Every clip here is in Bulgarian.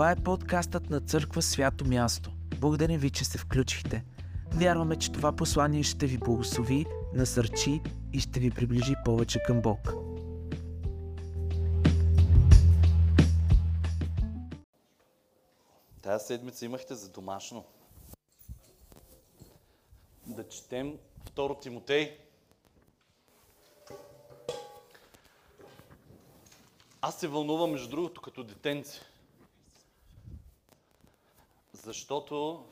Това е подкастът на Църква Свято Място. Благодарим ви, че се включихте. Вярваме, че това послание ще ви благослови, насърчи и ще ви приближи повече към Бог. Тая седмица имахте за домашно. Да четем 2 Тимотей. Аз се вълнувам, между другото, като детенце. Защото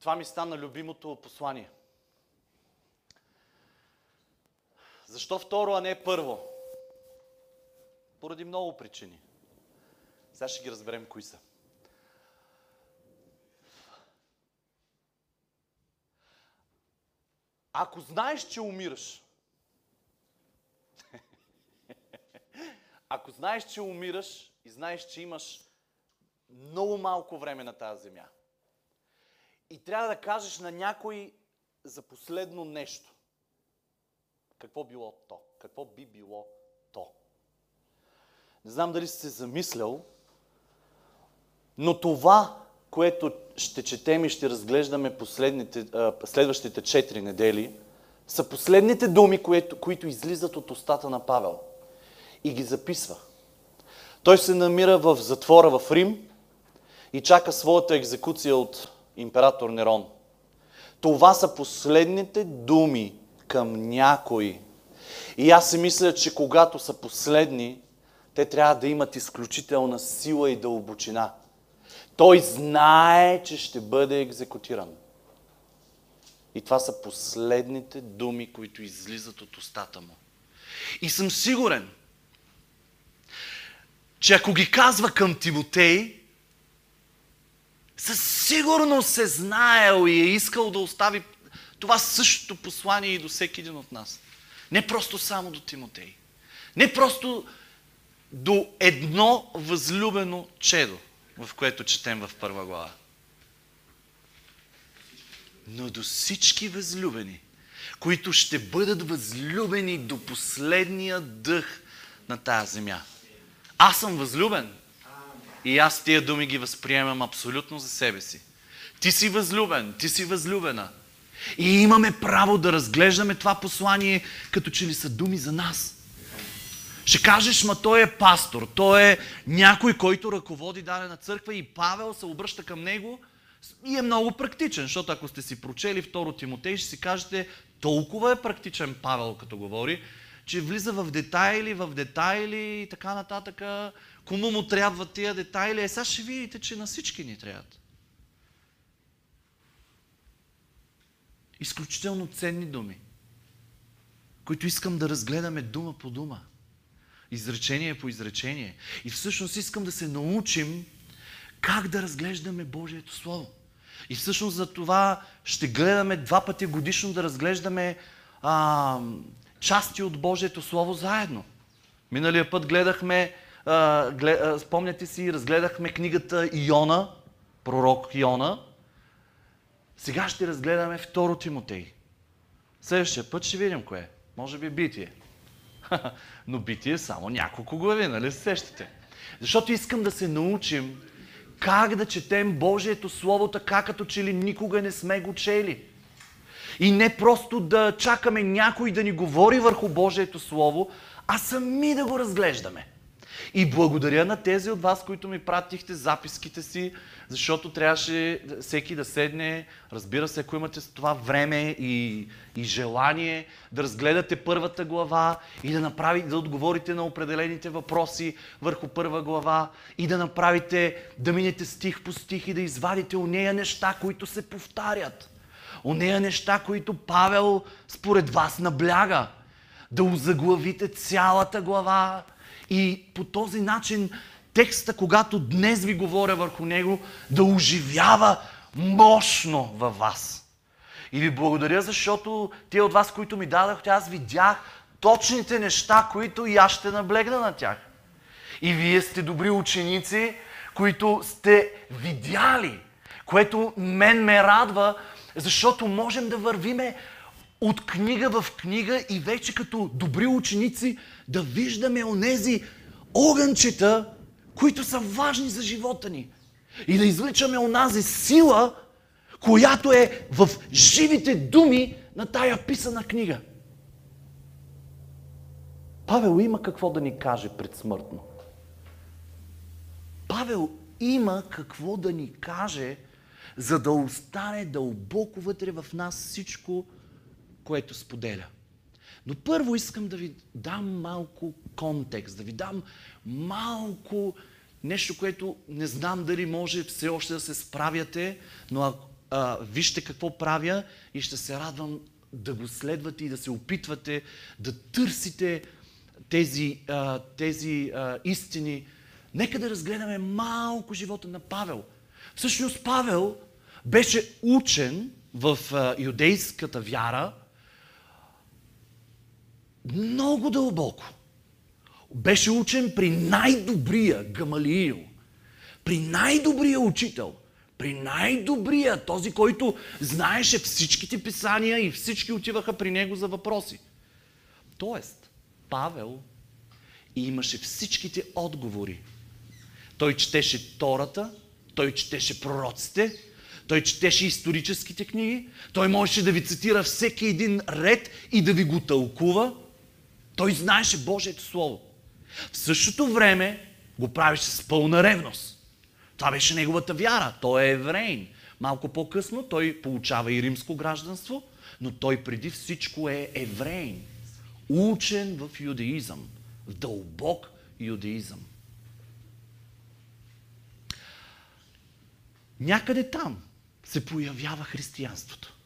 това ми стана любимото послание. Защо второ, а не първо? Поради много причини. Сега ще ги разберем кои са. Ако знаеш, че умираш, ако знаеш, че умираш и знаеш, че имаш много малко време на тази земя, и трябва да кажеш на някой за последно нещо, какво било то? Какво би било то? Не знам дали си се замислял, но това, което ще четем и ще разглеждаме следващите четири недели, са последните думи, които, които излизат от устата на Павел и ги записва. Той се намира в затвора в Рим и чака своята екзекуция от император Нерон. Това са последните думи към някой. И аз си мисля, че когато са последни, те трябва да имат изключителна сила и дълбочина. Той знае, че ще бъде екзекутиран. И това са последните думи, които излизат от устата му. И съм сигурен, че ако ги казва към Тимотей, със сигурност се знаел и е искал да остави това същото послание и до всеки един от нас. Не просто само до Тимотей. Не просто до едно възлюбено чедо, в което четем в първа глава. Но до всички възлюбени, които ще бъдат възлюбени до последния дъх на тази земя. Аз съм възлюбен. И аз тия думи ги възприемам абсолютно за себе си. Ти си възлюбен, ти си възлюбена. И имаме право да разглеждаме това послание, като че ли са думи за нас. Ще кажеш, ма той е пастор, той е някой, който ръководи дадена църква и Павел се обръща към него и е много практичен, защото ако сте си прочели второ Тимотей, ще си кажете, толкова е практичен Павел, като говори, че влиза в детайли, в детайли и така нататък. Кому му трябват тия детайли? Е, сега ще видите, че на всички ни трябват. Изключително ценни думи, които искам да разгледаме дума по дума, изречение по изречение. И всъщност искам да се научим как да разглеждаме Божието Слово. И всъщност за това ще гледаме два пъти годишно да разглеждаме а, части от Божието Слово заедно. Миналия път гледахме, спомняте си, разгледахме книгата Иона, пророк Иона. Сега ще разгледаме второ Тимотей. Следващия път ще видим кое. Може би битие. Но битие е само няколко глави, нали се сещате? Защото искам да се научим как да четем Божието Слово така, като че ли никога не сме го чели. И не просто да чакаме някой да ни говори върху Божието Слово, а сами да го разглеждаме. И благодаря на тези от вас, които ми пратихте записките си, защото трябваше всеки да седне, разбира се, ако имате това време и, и желание, да разгледате първата глава и да, направи, да отговорите на определените въпроси върху първа глава и да направите, да минете стих по стих и да извадите у нея неща, които се повтарят. У нея неща, които Павел според вас набляга. Да озаглавите цялата глава и по този начин текста, когато днес ви говоря върху него, да оживява мощно във вас. И ви благодаря, защото те от вас, които ми дадахте, аз видях точните неща, които и аз ще наблегна на тях. И вие сте добри ученици, които сте видяли, което мен ме радва, защото можем да вървиме от книга в книга и вече като добри ученици да виждаме онези огънчета, които са важни за живота ни. И да извличаме онази сила, която е в живите думи на тая писана книга. Павел има какво да ни каже предсмъртно. Павел има какво да ни каже, за да остане дълбоко вътре в нас всичко, което споделя. Но първо искам да ви дам малко контекст, да ви дам малко нещо, което не знам дали може все още да се справяте, но а, а, вижте какво правя и ще се радвам да го следвате и да се опитвате да търсите тези, а, тези а, истини. Нека да разгледаме малко живота на Павел. Всъщност Павел беше учен в а, юдейската вяра много дълбоко. Беше учен при най-добрия Гамалиил, при най-добрия учител, при най-добрия, този, който знаеше всичките писания и всички отиваха при него за въпроси. Тоест, Павел имаше всичките отговори. Той четеше Тората, той четеше пророците, той четеше историческите книги, той можеше да ви цитира всеки един ред и да ви го тълкува. Той знаеше Божието Слово. В същото време го правеше с пълна ревност. Това беше неговата вяра. Той е еврейн. Малко по-късно той получава и римско гражданство, но той преди всичко е еврейн. Учен в юдеизъм. В дълбок юдеизъм. Някъде там се появява християнството.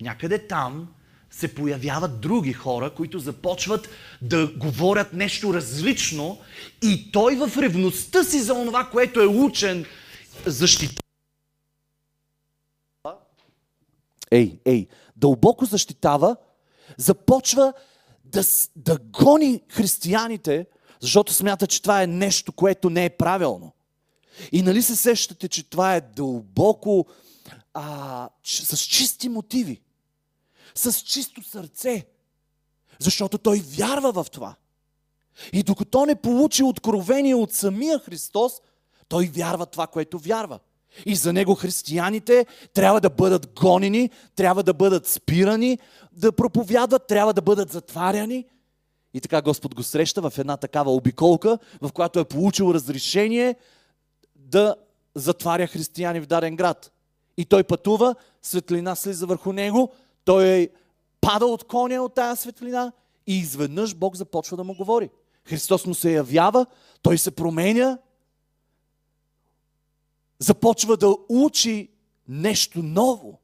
Някъде там се появяват други хора, които започват да говорят нещо различно и той в ревността си за това, което е учен, защита. Ей, ей, дълбоко защитава, започва да, да гони християните, защото смята, че това е нещо, което не е правилно. И нали се сещате, че това е дълбоко а, с чисти мотиви с чисто сърце, защото той вярва в това. И докато не получи откровение от самия Христос, той вярва това, което вярва. И за него християните трябва да бъдат гонени, трябва да бъдат спирани, да проповядват, трябва да бъдат затваряни. И така Господ го среща в една такава обиколка, в която е получил разрешение да затваря християни в даден град. И той пътува, светлина слиза върху него, той е пада от коня от тази светлина и изведнъж Бог започва да му говори. Христос му се явява, той се променя, започва да учи нещо ново,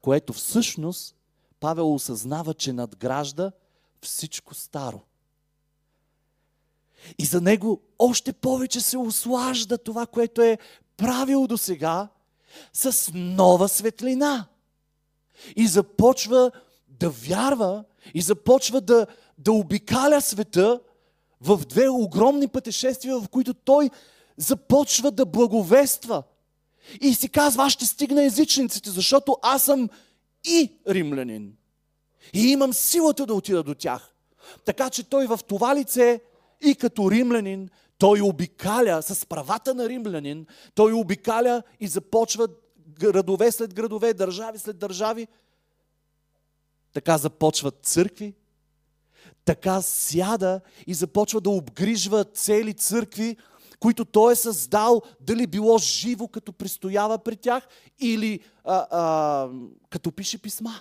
което всъщност Павел осъзнава, че надгражда всичко старо. И за него още повече се ослажда това, което е правил до сега, с нова светлина и започва да вярва и започва да, да обикаля света в две огромни пътешествия, в които той започва да благовества. И си казва, аз ще стигна езичниците, защото аз съм и римлянин. И имам силата да отида до тях. Така че той в това лице и като римлянин, той обикаля с правата на римлянин, той обикаля и започва градове след градове, държави след държави. Така започват църкви, така сяда и започва да обгрижва цели църкви, които той е създал, дали било живо, като престоява при тях, или а, а, като пише писма.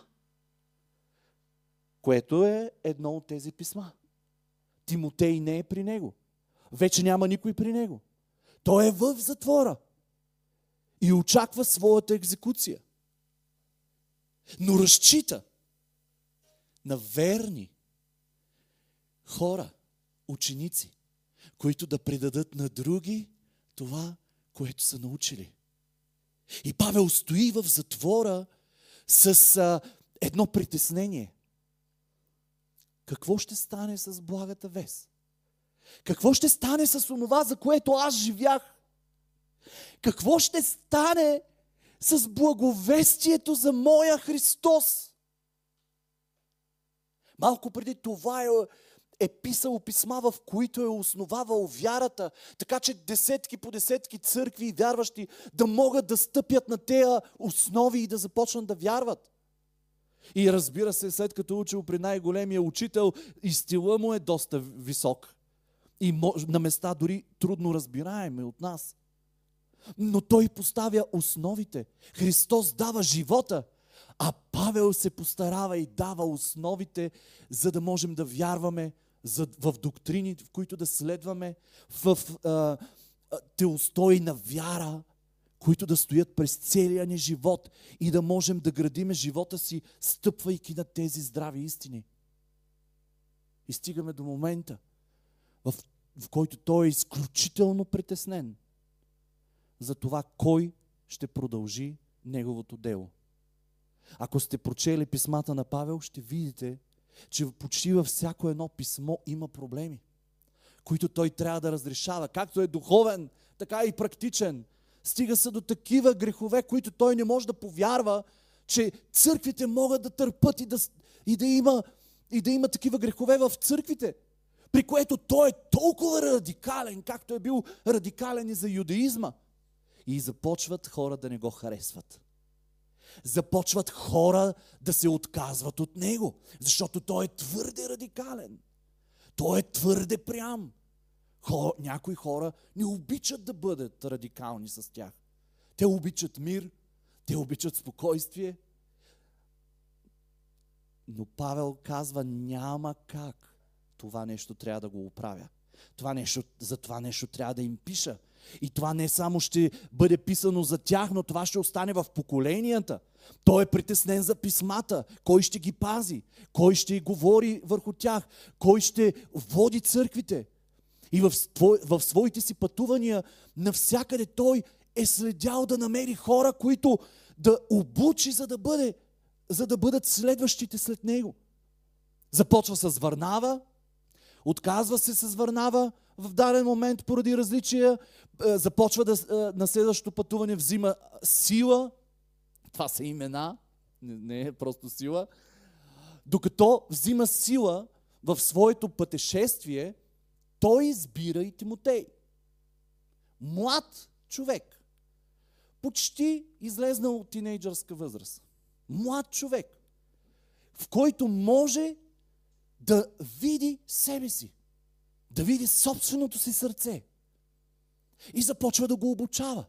Което е едно от тези писма. Тимотей не е при него. Вече няма никой при него. Той е в затвора и очаква своята екзекуция. Но разчита на верни хора, ученици, които да предадат на други това, което са научили. И Павел стои в затвора с а, едно притеснение. Какво ще стане с благата вест? Какво ще стане с онова, за което аз живях? Какво ще стане с благовестието за моя Христос? Малко преди това е е писал писма, в които е основавал вярата, така че десетки по десетки църкви и вярващи да могат да стъпят на тези основи и да започнат да вярват. И разбира се, след като учил при най-големия учител, и стила му е доста висок. И на места дори трудно разбираеме от нас. Но той поставя основите. Христос дава живота, а Павел се постарава и дава основите, за да можем да вярваме в доктрини, в които да следваме, в а, те устои на вяра, които да стоят през целия ни живот и да можем да градиме живота си, стъпвайки на тези здрави истини. И стигаме до момента, в, в който той е изключително притеснен за това кой ще продължи неговото дело. Ако сте прочели писмата на Павел, ще видите, че почти във всяко едно писмо има проблеми, които той трябва да разрешава. Както е духовен, така и практичен. Стига се до такива грехове, които той не може да повярва, че църквите могат да търпат и да, и да, има, и да има такива грехове в църквите. При което той е толкова радикален, както е бил радикален и за юдаизма. И започват хора да не го харесват започват хора да се отказват от него, защото той е твърде радикален. Той е твърде прям. Хор, някои хора не обичат да бъдат радикални с тях. Те обичат мир, те обичат спокойствие. Но Павел казва, няма как това нещо трябва да го оправя. Това нещо, за това нещо трябва да им пиша. И това не само ще бъде писано за тях, но това ще остане в поколенията. Той е притеснен за писмата. Кой ще ги пази? Кой ще говори върху тях? Кой ще води църквите? И в, в своите си пътувания навсякъде той е следял да намери хора, които да обучи, за да, бъде, за да бъдат следващите след него. Започва с Върнава, отказва се с Върнава в даден момент поради различия, е, започва да, е, на следващото пътуване взима сила, това са имена, не е просто сила, докато взима сила в своето пътешествие, той избира и Тимотей. Млад човек, почти излезнал от тинейджърска възраст. Млад човек, в който може да види себе си, да види собственото си сърце. И започва да го обучава.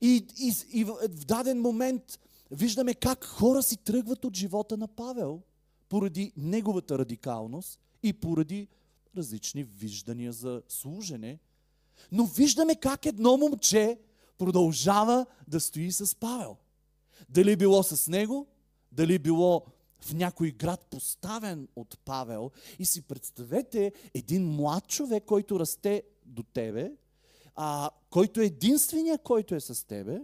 И, и, и в, даден момент виждаме как хора си тръгват от живота на Павел поради неговата радикалност и поради различни виждания за служене. Но виждаме как едно момче продължава да стои с Павел. Дали било с него, дали било в някой град поставен от Павел. И си представете един млад човек, който расте до тебе, а, който е единствения, който е с тебе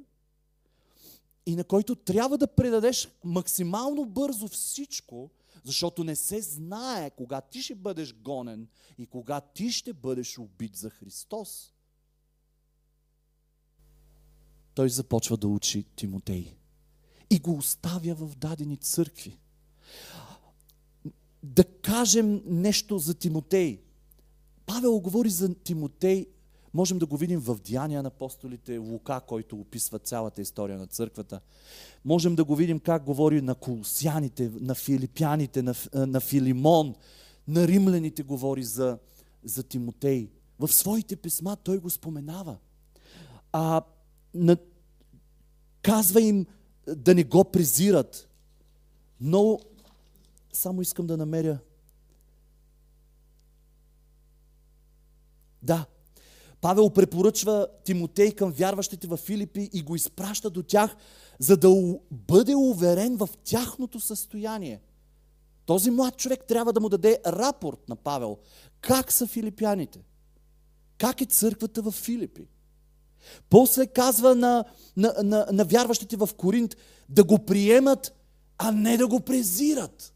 и на който трябва да предадеш максимално бързо всичко, защото не се знае кога ти ще бъдеш гонен и кога ти ще бъдеш убит за Христос. Той започва да учи Тимотей и го оставя в дадени църкви. Кажем нещо за Тимотей. Павел говори за Тимотей Можем да го видим в Деяния на апостолите, Лука, който описва цялата история на църквата. Можем да го видим как говори на колосяните, на филипяните, на, на Филимон, на римляните говори за, за Тимотей. В своите писма той го споменава. А на, казва им да не го презират. Но само искам да намеря. Да, Павел препоръчва Тимотей към вярващите в Филипи и го изпраща до тях, за да бъде уверен в тяхното състояние. Този млад човек трябва да му даде рапорт на Павел. Как са филипяните? Как е църквата в Филипи? После казва на, на, на, на вярващите в Коринт да го приемат, а не да го презират.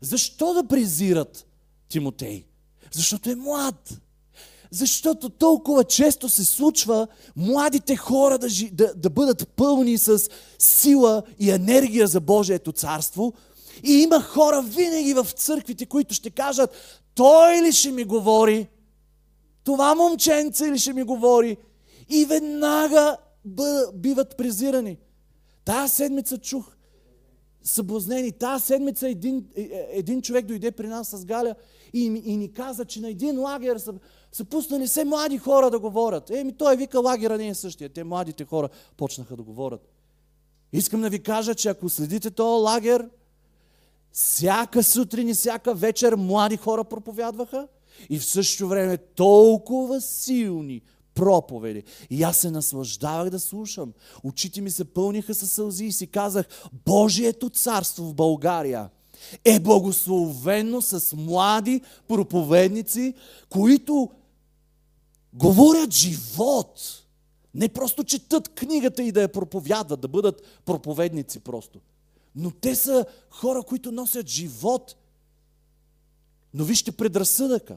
Защо да презират Тимотей? Защото е млад. Защото толкова често се случва младите хора да, да, да бъдат пълни с сила и енергия за Божието царство И има хора винаги в църквите, които ще кажат, той ли ще ми говори? Това момченце ли ще ми говори? И веднага биват презирани. Тая седмица чух съблазнени. Тая седмица един, е, е, един човек дойде при нас с Галя и, и ни каза, че на един лагер са, пуснали все млади хора да говорят. Еми, той вика, лагера не е същия. Те младите хора почнаха да говорят. Искам да ви кажа, че ако следите този лагер, всяка сутрин и всяка вечер млади хора проповядваха и в същото време толкова силни проповеди. И аз се наслаждавах да слушам. Очите ми се пълниха със сълзи и си казах, Божието царство в България е благословено с млади проповедници, които говорят живот. Не просто четат книгата и да я проповядват, да бъдат проповедници просто. Но те са хора, които носят живот. Но вижте предразсъдъка.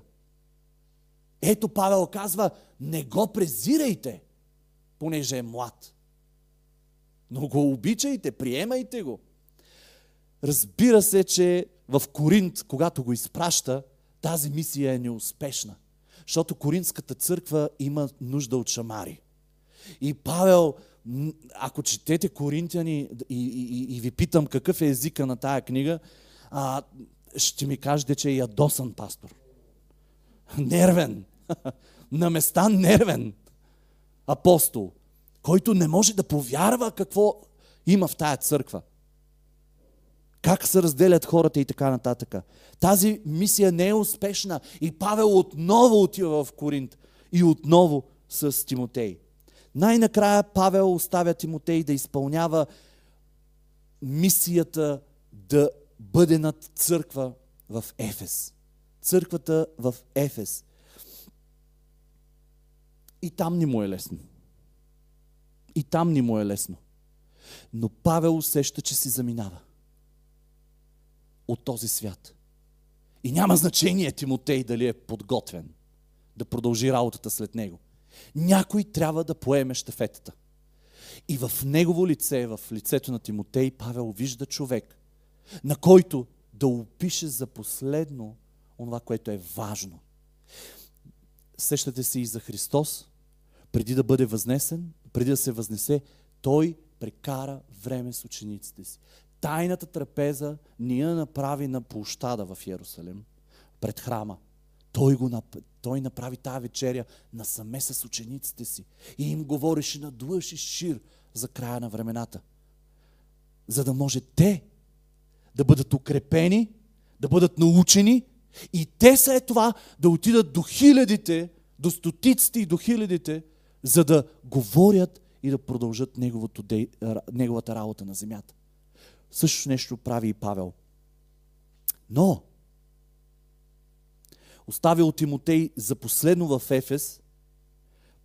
Ето Павел казва, не го презирайте, понеже е млад. Но го обичайте, приемайте го. Разбира се, че в Коринт, когато го изпраща, тази мисия е неуспешна. Защото Коринтската църква има нужда от шамари. И Павел, ако четете Коринтияни и, и, и ви питам какъв е езика на тая книга, а, ще ми кажете, че е ядосан пастор. Нервен. На места нервен апостол, който не може да повярва какво има в тая църква. Как се разделят хората и така нататък. Тази мисия не е успешна и Павел отново отива в Коринт и отново с Тимотей. Най-накрая Павел оставя Тимотей да изпълнява мисията да бъде над църква в Ефес. Църквата в Ефес. И там ни му е лесно. И там ни му е лесно. Но Павел усеща, че си заминава от този свят. И няма значение Тимотей дали е подготвен да продължи работата след него. Някой трябва да поеме щафетата. И в негово лице, в лицето на Тимотей, Павел вижда човек, на който да опише за последно онова, което е важно. Сещате се и за Христос, преди да бъде възнесен, преди да се възнесе, той прекара време с учениците си. Тайната трапеза ние направи на площада в Иерусалим, пред храма. Той, го, той направи тази вечеря насаме с учениците си и им говореше на длъж и шир за края на времената. За да може те да бъдат укрепени, да бъдат научени и те след това да отидат до хилядите, до стотиците и до хилядите, за да говорят и да продължат неговото, неговата работа на земята. Също нещо прави и Павел. Но, оставил Тимотей за последно в Ефес,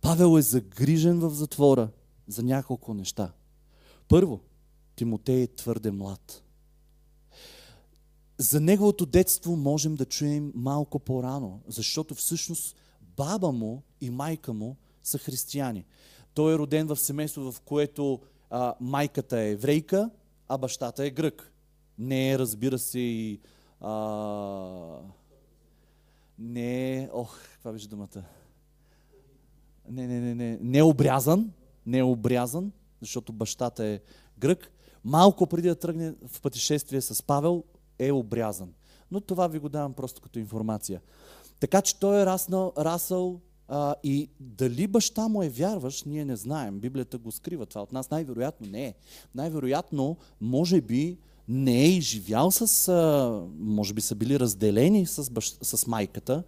Павел е загрижен в затвора за няколко неща. Първо, Тимотей е твърде млад. За неговото детство можем да чуем малко по-рано, защото всъщност баба му и майка му са християни. Той е роден в семейство, в което а, майката е еврейка, а бащата е грък. Не е, разбира се, и... А, не е... Ох, каква беше думата? Не, не, не, не. Не е обрязан. Не е обрязан, защото бащата е грък. Малко преди да тръгне в пътешествие с Павел, е обрязан. Но това ви го давам просто като информация. Така че той е раснал, расъл а, и дали баща му е вярващ, ние не знаем. Библията го скрива това от нас. Най-вероятно не е. Най-вероятно, може би, не е изживял с... А, може би са били разделени с, бащ, с майката,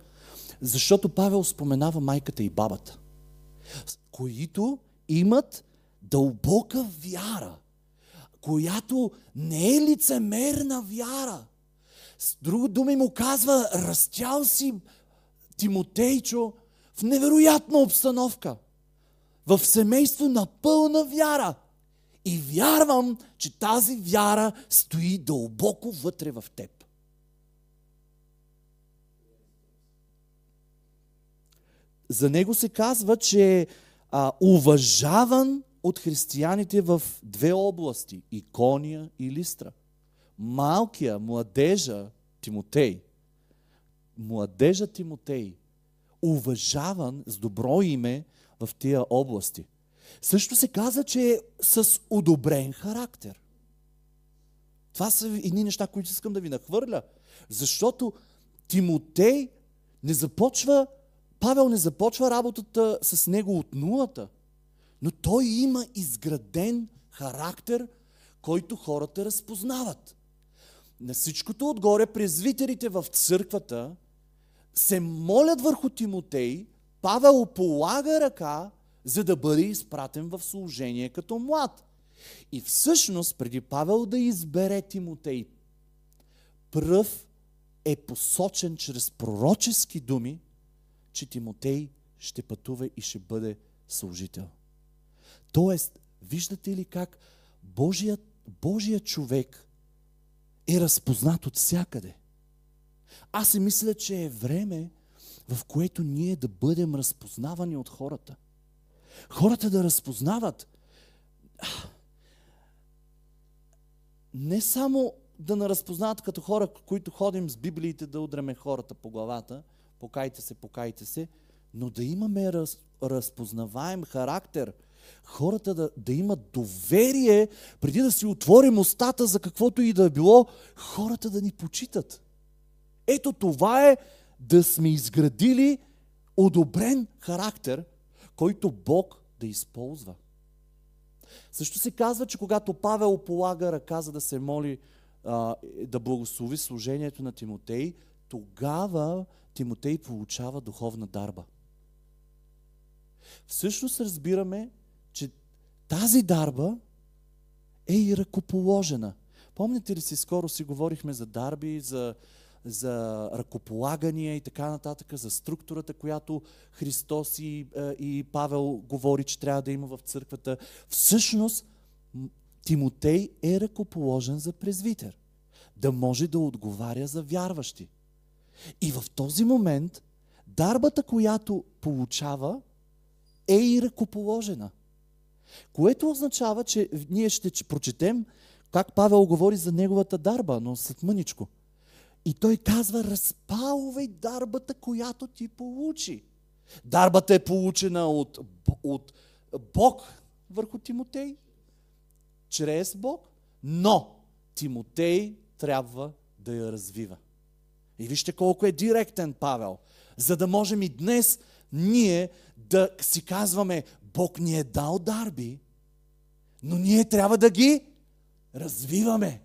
защото Павел споменава майката и бабата, които имат дълбока вяра, която не е лицемерна вяра. С друго думи му казва, растял си Тимотейчо, в невероятна обстановка, в семейство на пълна вяра. И вярвам, че тази вяра стои дълбоко вътре в теб. За него се казва, че е уважаван от християните в две области Икония и Листра. малкия, младежа Тимотей, младежа Тимотей, уважаван с добро име в тия области. Също се каза, че е с одобрен характер. Това са едни неща, които искам да ви нахвърля. Защото Тимотей не започва, Павел не започва работата с него от нулата, но той има изграден характер, който хората разпознават. На всичкото отгоре, презвитерите в църквата се молят върху Тимотей, Павел полага ръка, за да бъде изпратен в служение като млад. И всъщност, преди Павел да избере Тимотей, пръв е посочен чрез пророчески думи, че Тимотей ще пътува и ще бъде служител. Тоест, виждате ли как Божият, Божият човек е разпознат от всякъде. Аз си мисля, че е време, в което ние да бъдем разпознавани от хората. Хората да разпознават не само да не разпознават като хора, които ходим с библиите да удреме хората по главата, покайте се, покайте се, но да имаме раз, разпознаваем характер. Хората да, да имат доверие, преди да си отворим устата за каквото и да е било, хората да ни почитат. Ето това е да сме изградили одобрен характер, който Бог да използва. Също се казва, че когато Павел полага ръка, за да се моли да благослови служението на Тимотей, тогава Тимотей получава духовна дарба. Всъщност разбираме, че тази дарба е и ръкоположена. Помните ли си, скоро си говорихме за дарби, за за ръкополагания и така нататък, за структурата, която Христос и, е, и Павел говори, че трябва да има в църквата. Всъщност, Тимотей е ръкоположен за презвитер, да може да отговаря за вярващи. И в този момент дарбата, която получава, е и ръкоположена. Което означава, че ние ще прочетем как Павел говори за неговата дарба, но след мъничко. И той казва, разпалвай дарбата, която ти получи. Дарбата е получена от, от Бог върху Тимотей, чрез Бог, но Тимотей трябва да я развива. И вижте колко е директен Павел, за да можем и днес ние да си казваме, Бог ни е дал дарби, но ние трябва да ги развиваме.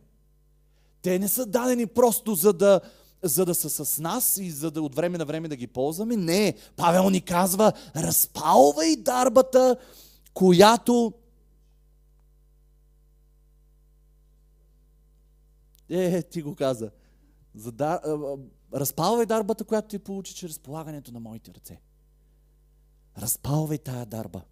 Те не са дадени просто за да, за да са с нас и за да от време на време да ги ползваме. Не, Павел ни казва, разпалвай дарбата, която Е, ти го каза. За дар... Разпалвай дарбата, която ти получи чрез полагането на моите ръце. Разпалвай тая дарба.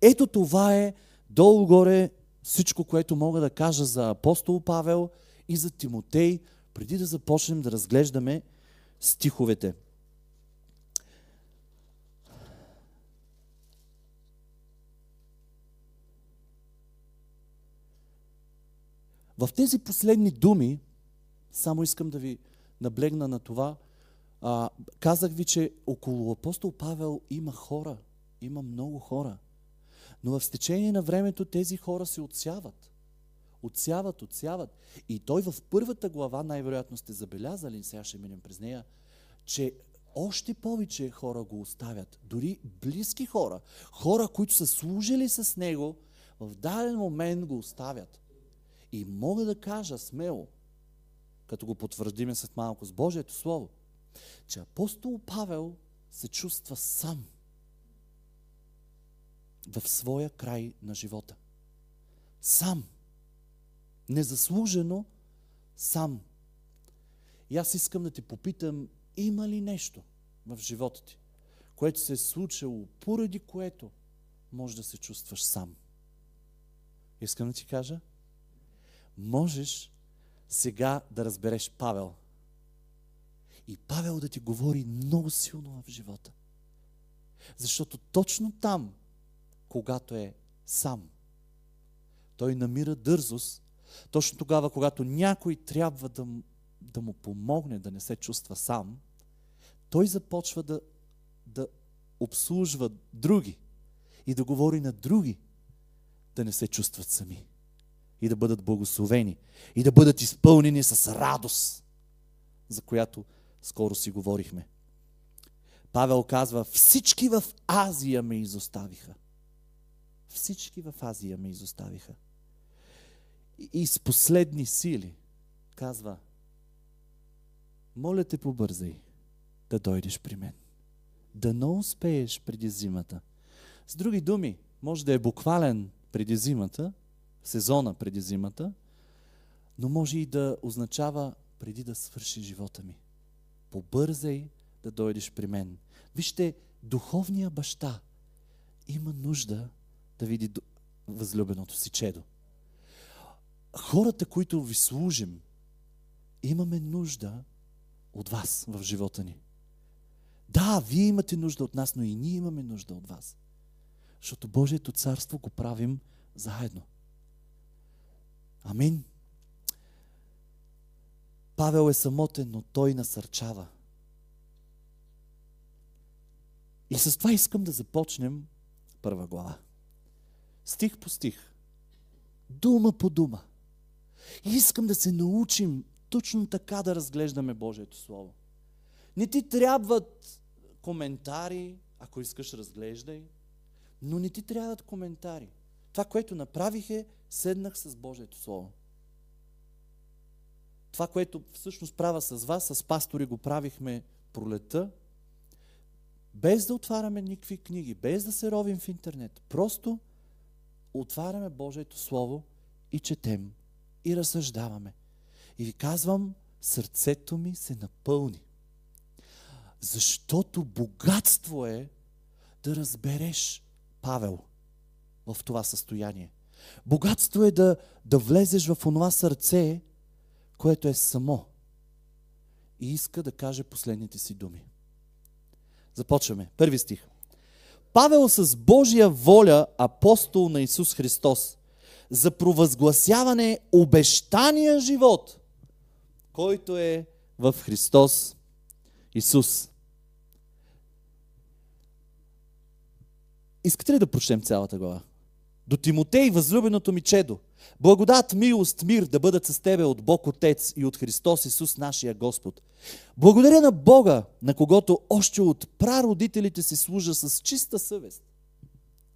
Ето това е долу-горе всичко, което мога да кажа за апостол Павел – и за Тимотей, преди да започнем да разглеждаме стиховете. В тези последни думи, само искам да ви наблегна на това, а, казах ви, че около апостол Павел има хора, има много хора. Но в течение на времето тези хора се отсяват отсяват, отсяват. И той в първата глава, най-вероятно сте забелязали, сега ще минем през нея, че още повече хора го оставят. Дори близки хора, хора, които са служили с него, в даден момент го оставят. И мога да кажа смело, като го потвърдиме след малко с Божието Слово, че апостол Павел се чувства сам в своя край на живота. Сам незаслужено сам. И аз искам да те попитам, има ли нещо в живота ти, което се е случило, поради което може да се чувстваш сам? Искам да ти кажа, можеш сега да разбереш Павел. И Павел да ти говори много силно в живота. Защото точно там, когато е сам, той намира дързост точно тогава, когато някой трябва да, да му помогне да не се чувства сам, той започва да, да обслужва други и да говори на други да не се чувстват сами и да бъдат благословени и да бъдат изпълнени с радост, за която скоро си говорихме. Павел казва, всички в Азия ме изоставиха. Всички в Азия ме изоставиха. И с последни сили казва, моля те побързай да дойдеш при мен. Да не успееш преди зимата. С други думи, може да е буквален преди зимата, сезона преди зимата, но може и да означава преди да свърши живота ми. Побързай да дойдеш при мен. Вижте, духовния баща има нужда да види възлюбеното си чедо. Хората, които ви служим, имаме нужда от вас в живота ни. Да, вие имате нужда от нас, но и ние имаме нужда от вас. Защото Божието царство го правим заедно. Амин. Павел е самотен, но той насърчава. И с това искам да започнем първа глава. Стих по стих. Дума по дума. И искам да се научим точно така да разглеждаме Божието Слово. Не ти трябват коментари, ако искаш разглеждай, но не ти трябват коментари. Това, което направих е, седнах с Божието Слово. Това, което всъщност правя с вас, с пастори го правихме пролета, без да отваряме никакви книги, без да се ровим в интернет. Просто отваряме Божието Слово и четем и разсъждаваме. И ви казвам, сърцето ми се напълни. Защото богатство е да разбереш Павел в това състояние. Богатство е да, да влезеш в онова сърце, което е само и иска да каже последните си думи. Започваме. Първи стих. Павел с Божия воля, апостол на Исус Христос, за провъзгласяване обещания живот, който е в Христос Исус. Искате ли да прочетем цялата глава? До Тимотей, възлюбеното ми чедо, благодат, милост, мир да бъдат с тебе от Бог Отец и от Христос Исус, нашия Господ. Благодаря на Бога, на когото още от прародителите си служа с чиста съвест.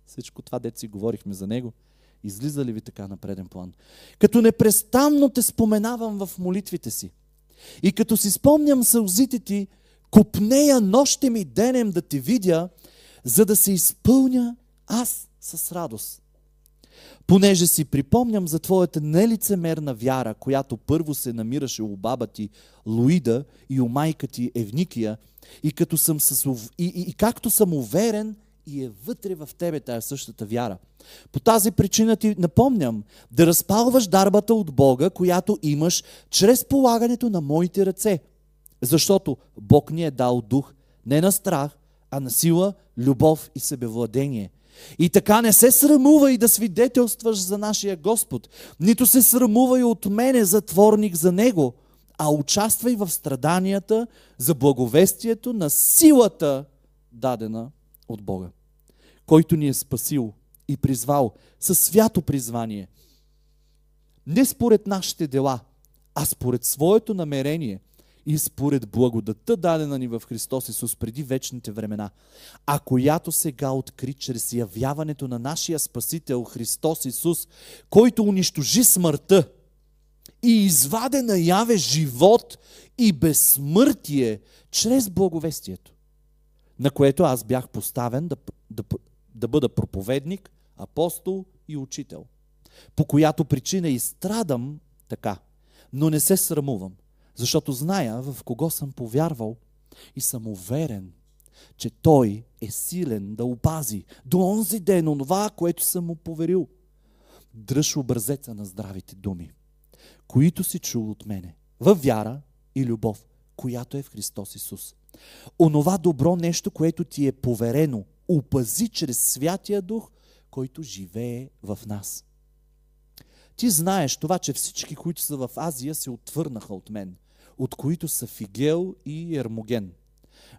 Всичко това, дет си говорихме за Него, излиза ли ви така на преден план? Като непрестанно те споменавам в молитвите си. И като си спомням сълзите ти, купнея нощем и денем да те видя, за да се изпълня аз с радост понеже си припомням за твоята нелицемерна вяра, която първо се намираше у баба ти Луида и у майка ти Евникия, и, като съм с, и, и, и както съм уверен, и е вътре в тебе тая същата вяра. По тази причина ти напомням да разпалваш дарбата от Бога, която имаш чрез полагането на моите ръце. Защото Бог ни е дал дух не на страх, а на сила, любов и себевладение. И така не се срамува и да свидетелстваш за нашия Господ, нито се срамува и от мене, затворник за Него, а участвай в страданията за благовестието на силата, дадена от Бога, който ни е спасил и призвал със свято призвание, не според нашите дела, а според своето намерение – и според благодата, дадена ни в Христос Исус преди вечните времена, а която сега откри чрез явяването на нашия Спасител Христос Исус, който унищожи смъртта и изваде наяве живот и безсмъртие чрез благовестието, на което аз бях поставен да, да, да бъда проповедник, апостол и учител, по която причина и страдам така, но не се срамувам – защото зная в кого съм повярвал и съм уверен, че Той е силен да опази до онзи ден онова, което съм му поверил. Дръж образеца на здравите думи, които си чул от мене, във вяра и любов, която е в Христос Исус. Онова добро нещо, което ти е поверено, опази чрез Святия Дух, който живее в нас. Ти знаеш това, че всички, които са в Азия, се отвърнаха от мен, от които са Фигел и Ермоген.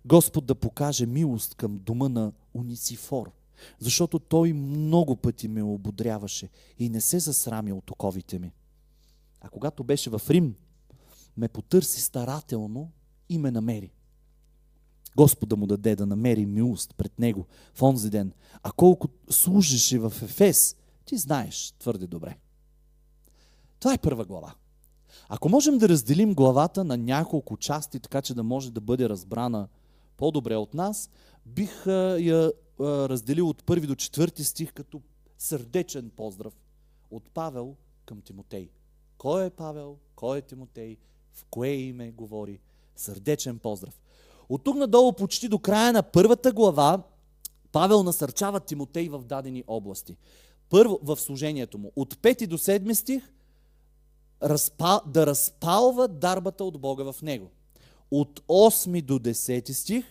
Господ да покаже милост към дома на Унисифор, защото той много пъти ме ободряваше и не се засрами от оковите ми. А когато беше в Рим, ме потърси старателно и ме намери. Господа му даде да намери милост пред него в онзи ден. А колко служеше в Ефес, ти знаеш твърде добре. Това е първа глава. Ако можем да разделим главата на няколко части, така че да може да бъде разбрана по-добре от нас, бих я разделил от първи до четвърти стих като сърдечен поздрав от Павел към Тимотей. Кой е Павел? Кой е Тимотей? В кое име говори? Сърдечен поздрав. От тук надолу почти до края на първата глава Павел насърчава Тимотей в дадени области. Първо в служението му. От 5 до 7 стих да разпалва дарбата от Бога в него. От 8 до 10 стих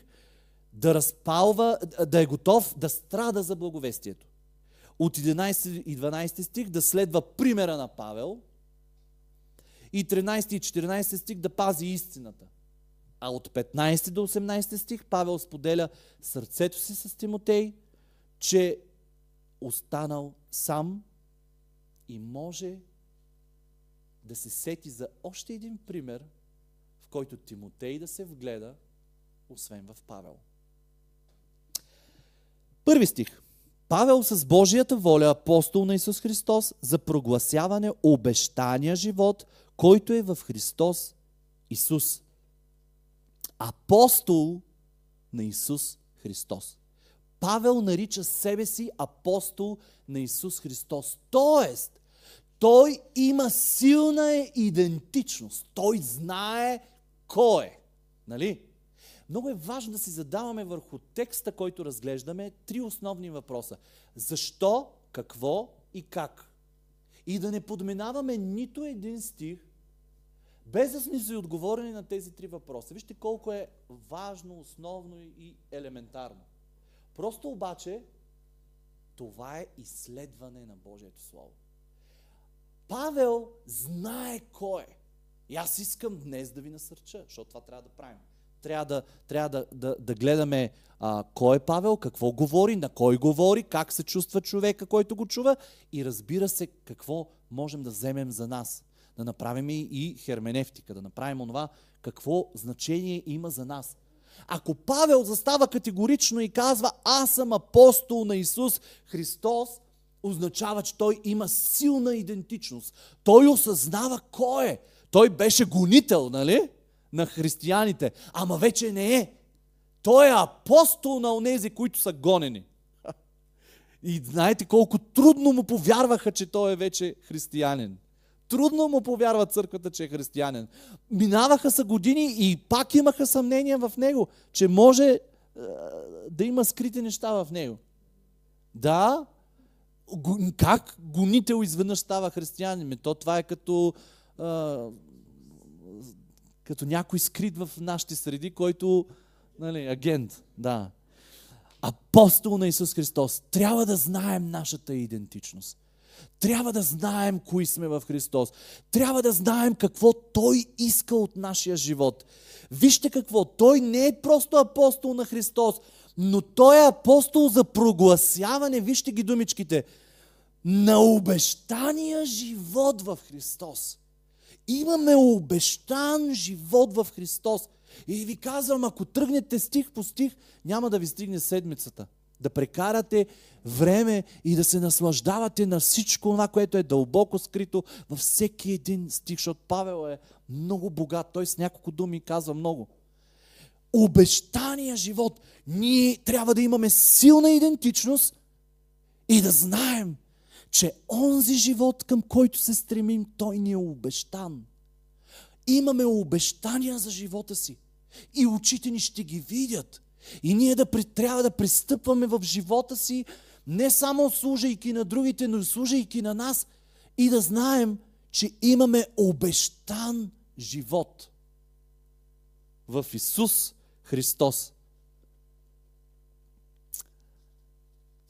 да разпалва, да е готов да страда за благовестието. От 11 и 12 стих да следва примера на Павел. И 13 и 14 стих да пази истината. А от 15 до 18 стих Павел споделя сърцето си с Тимотей, че останал сам и може да се сети за още един пример, в който Тимотей да се вгледа, освен в Павел. Първи стих. Павел с Божията воля, апостол на Исус Христос, за прогласяване обещания живот, който е в Христос Исус. Апостол на Исус Христос. Павел нарича себе си апостол на Исус Христос. Тоест, той има силна идентичност. Той знае кой е. Нали? Много е важно да си задаваме върху текста, който разглеждаме, три основни въпроса. Защо, какво и как. И да не подминаваме нито един стих, без да сме отговорени на тези три въпроса. Вижте колко е важно, основно и елементарно. Просто обаче, това е изследване на Божието Слово. Павел знае кой е. И аз искам днес да ви насърча, защото това трябва да правим. Трябва да, трябва да, да, да гледаме а, кой е Павел, какво говори, на кой говори, как се чувства човека, който го чува и разбира се какво можем да вземем за нас. Да направим и херменевтика, да направим онова какво значение има за нас. Ако Павел застава категорично и казва, аз съм апостол на Исус Христос, означава, че той има силна идентичност. Той осъзнава кой е. Той беше гонител, нали? На християните. Ама вече не е. Той е апостол на онези, които са гонени. И знаете колко трудно му повярваха, че той е вече християнин. Трудно му повярва църквата, че е християнин. Минаваха са години и пак имаха съмнения в него, че може е, да има скрити неща в него. Да, как гонител изведнъж става християнин? То това е като, а, като някой скрит в нашите среди, който нали, агент. Да. Апостол на Исус Христос. Трябва да знаем нашата идентичност. Трябва да знаем кои сме в Христос. Трябва да знаем какво Той иска от нашия живот. Вижте какво, Той не е просто апостол на Христос, но Той е апостол за прогласяване, вижте ги думичките, на обещания живот в Христос. Имаме обещан живот в Христос. И ви казвам, ако тръгнете стих по стих, няма да ви стигне седмицата да прекарате време и да се наслаждавате на всичко това, което е дълбоко скрито във всеки един стих, защото Павел е много богат. Той с няколко думи казва много. Обещания живот. Ние трябва да имаме силна идентичност и да знаем, че онзи живот, към който се стремим, той ни е обещан. Имаме обещания за живота си. И очите ни ще ги видят. И ние да, трябва да пристъпваме в живота си, не само служайки на другите, но и служайки на нас и да знаем, че имаме обещан живот в Исус Христос.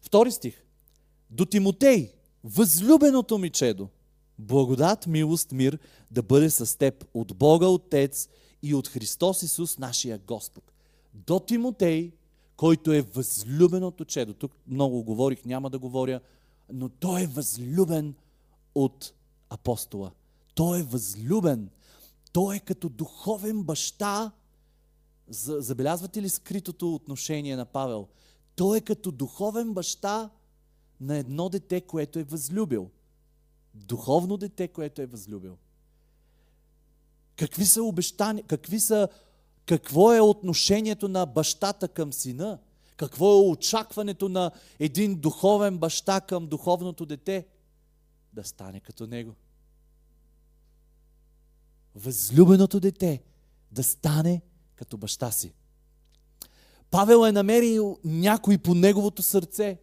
Втори стих. До Тимотей, възлюбеното ми чедо, Благодат, милост, мир да бъде с теб от Бога Отец и от Христос Исус, нашия Господ. До Тимотей, който е възлюбеното чедо. Тук много говорих, няма да говоря, но той е възлюбен от апостола. Той е възлюбен. Той е като духовен баща. Забелязвате ли скритото отношение на Павел? Той е като духовен баща на едно дете, което е възлюбил. Духовно дете, което е възлюбил. Какви са обещания, какви са, какво е отношението на бащата към сина? Какво е очакването на един духовен баща към духовното дете? Да стане като него. Възлюбеното дете да стане като баща си. Павел е намерил някой по неговото сърце,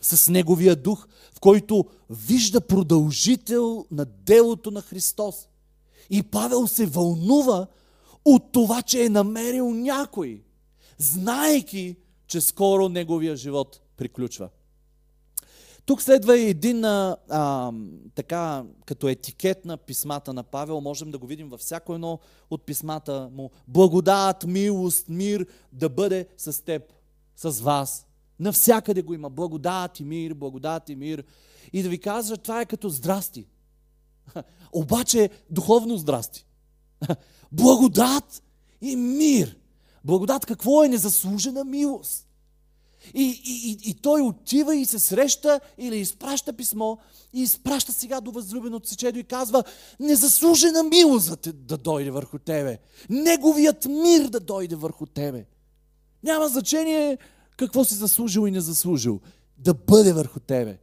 с неговия дух, в който вижда продължител на делото на Христос. И Павел се вълнува от това, че е намерил някой, знаейки, че скоро неговия живот приключва. Тук следва един а, а, така, като етикет на писмата на Павел. Можем да го видим във всяко едно от писмата му. Благодат, милост, мир да бъде с теб, с вас. Навсякъде го има. Благодат и мир, благодат и мир. И да ви кажа, това е като здрасти. Обаче духовно здрасти. Благодат и мир. Благодат какво е? Незаслужена милост. И, и, и, и той отива и се среща или изпраща писмо и изпраща сега до възлюбеното си чедо и казва незаслужена милост да, да дойде върху тебе. Неговият мир да дойде върху тебе. Няма значение какво си заслужил и не заслужил. Да бъде върху тебе.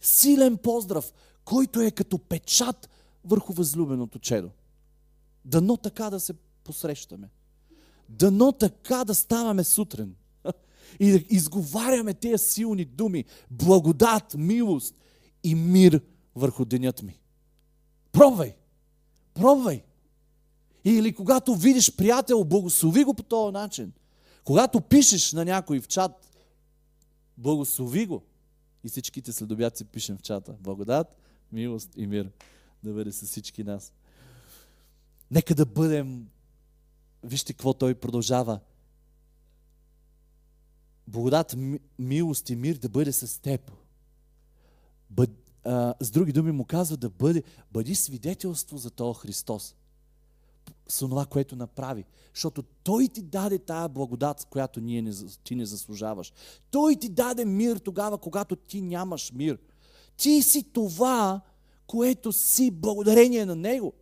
Силен поздрав, който е като печат върху възлюбеното чедо. Дано така да се посрещаме. Дано така да ставаме сутрин и да изговаряме тези силни думи. Благодат, милост и мир върху денят ми. Пробвай! Пробвай! Или когато видиш приятел, благослови го по този начин. Когато пишеш на някой в чат, благослови го. И всичките следобяци пишем в чата. Благодат, милост и мир да бъде с всички нас. Нека да бъдем, вижте какво той продължава. Благодат, милост и мир да бъде с теб. Бъд, а, с други думи му казва да бъде, бъди свидетелство за този Христос. С това, което направи. Защото Той ти даде тая благодат, която ние не, ти не заслужаваш. Той ти даде мир тогава, когато ти нямаш мир. Ти си това, което си благодарение на Него.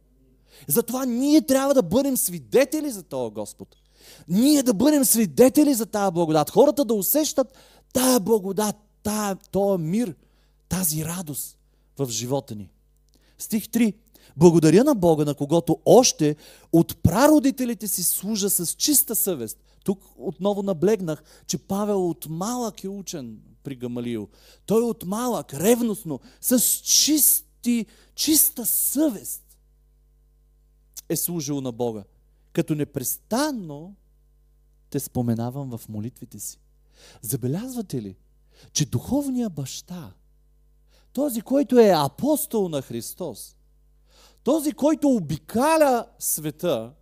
Затова ние трябва да бъдем свидетели за този Господ. Ние да бъдем свидетели за тази благодат. Хората да усещат тая благодат, тая, този мир, тази радост в живота ни. Стих 3. Благодаря на Бога, на когото още от прародителите си служа с чиста съвест. Тук отново наблегнах, че Павел от малък е учен при Гамалиил. Той от малък, ревностно, с чисти, чиста съвест е служил на Бога. Като непрестанно те споменавам в молитвите си. Забелязвате ли, че духовният баща, този, който е апостол на Христос, този, който обикаля света,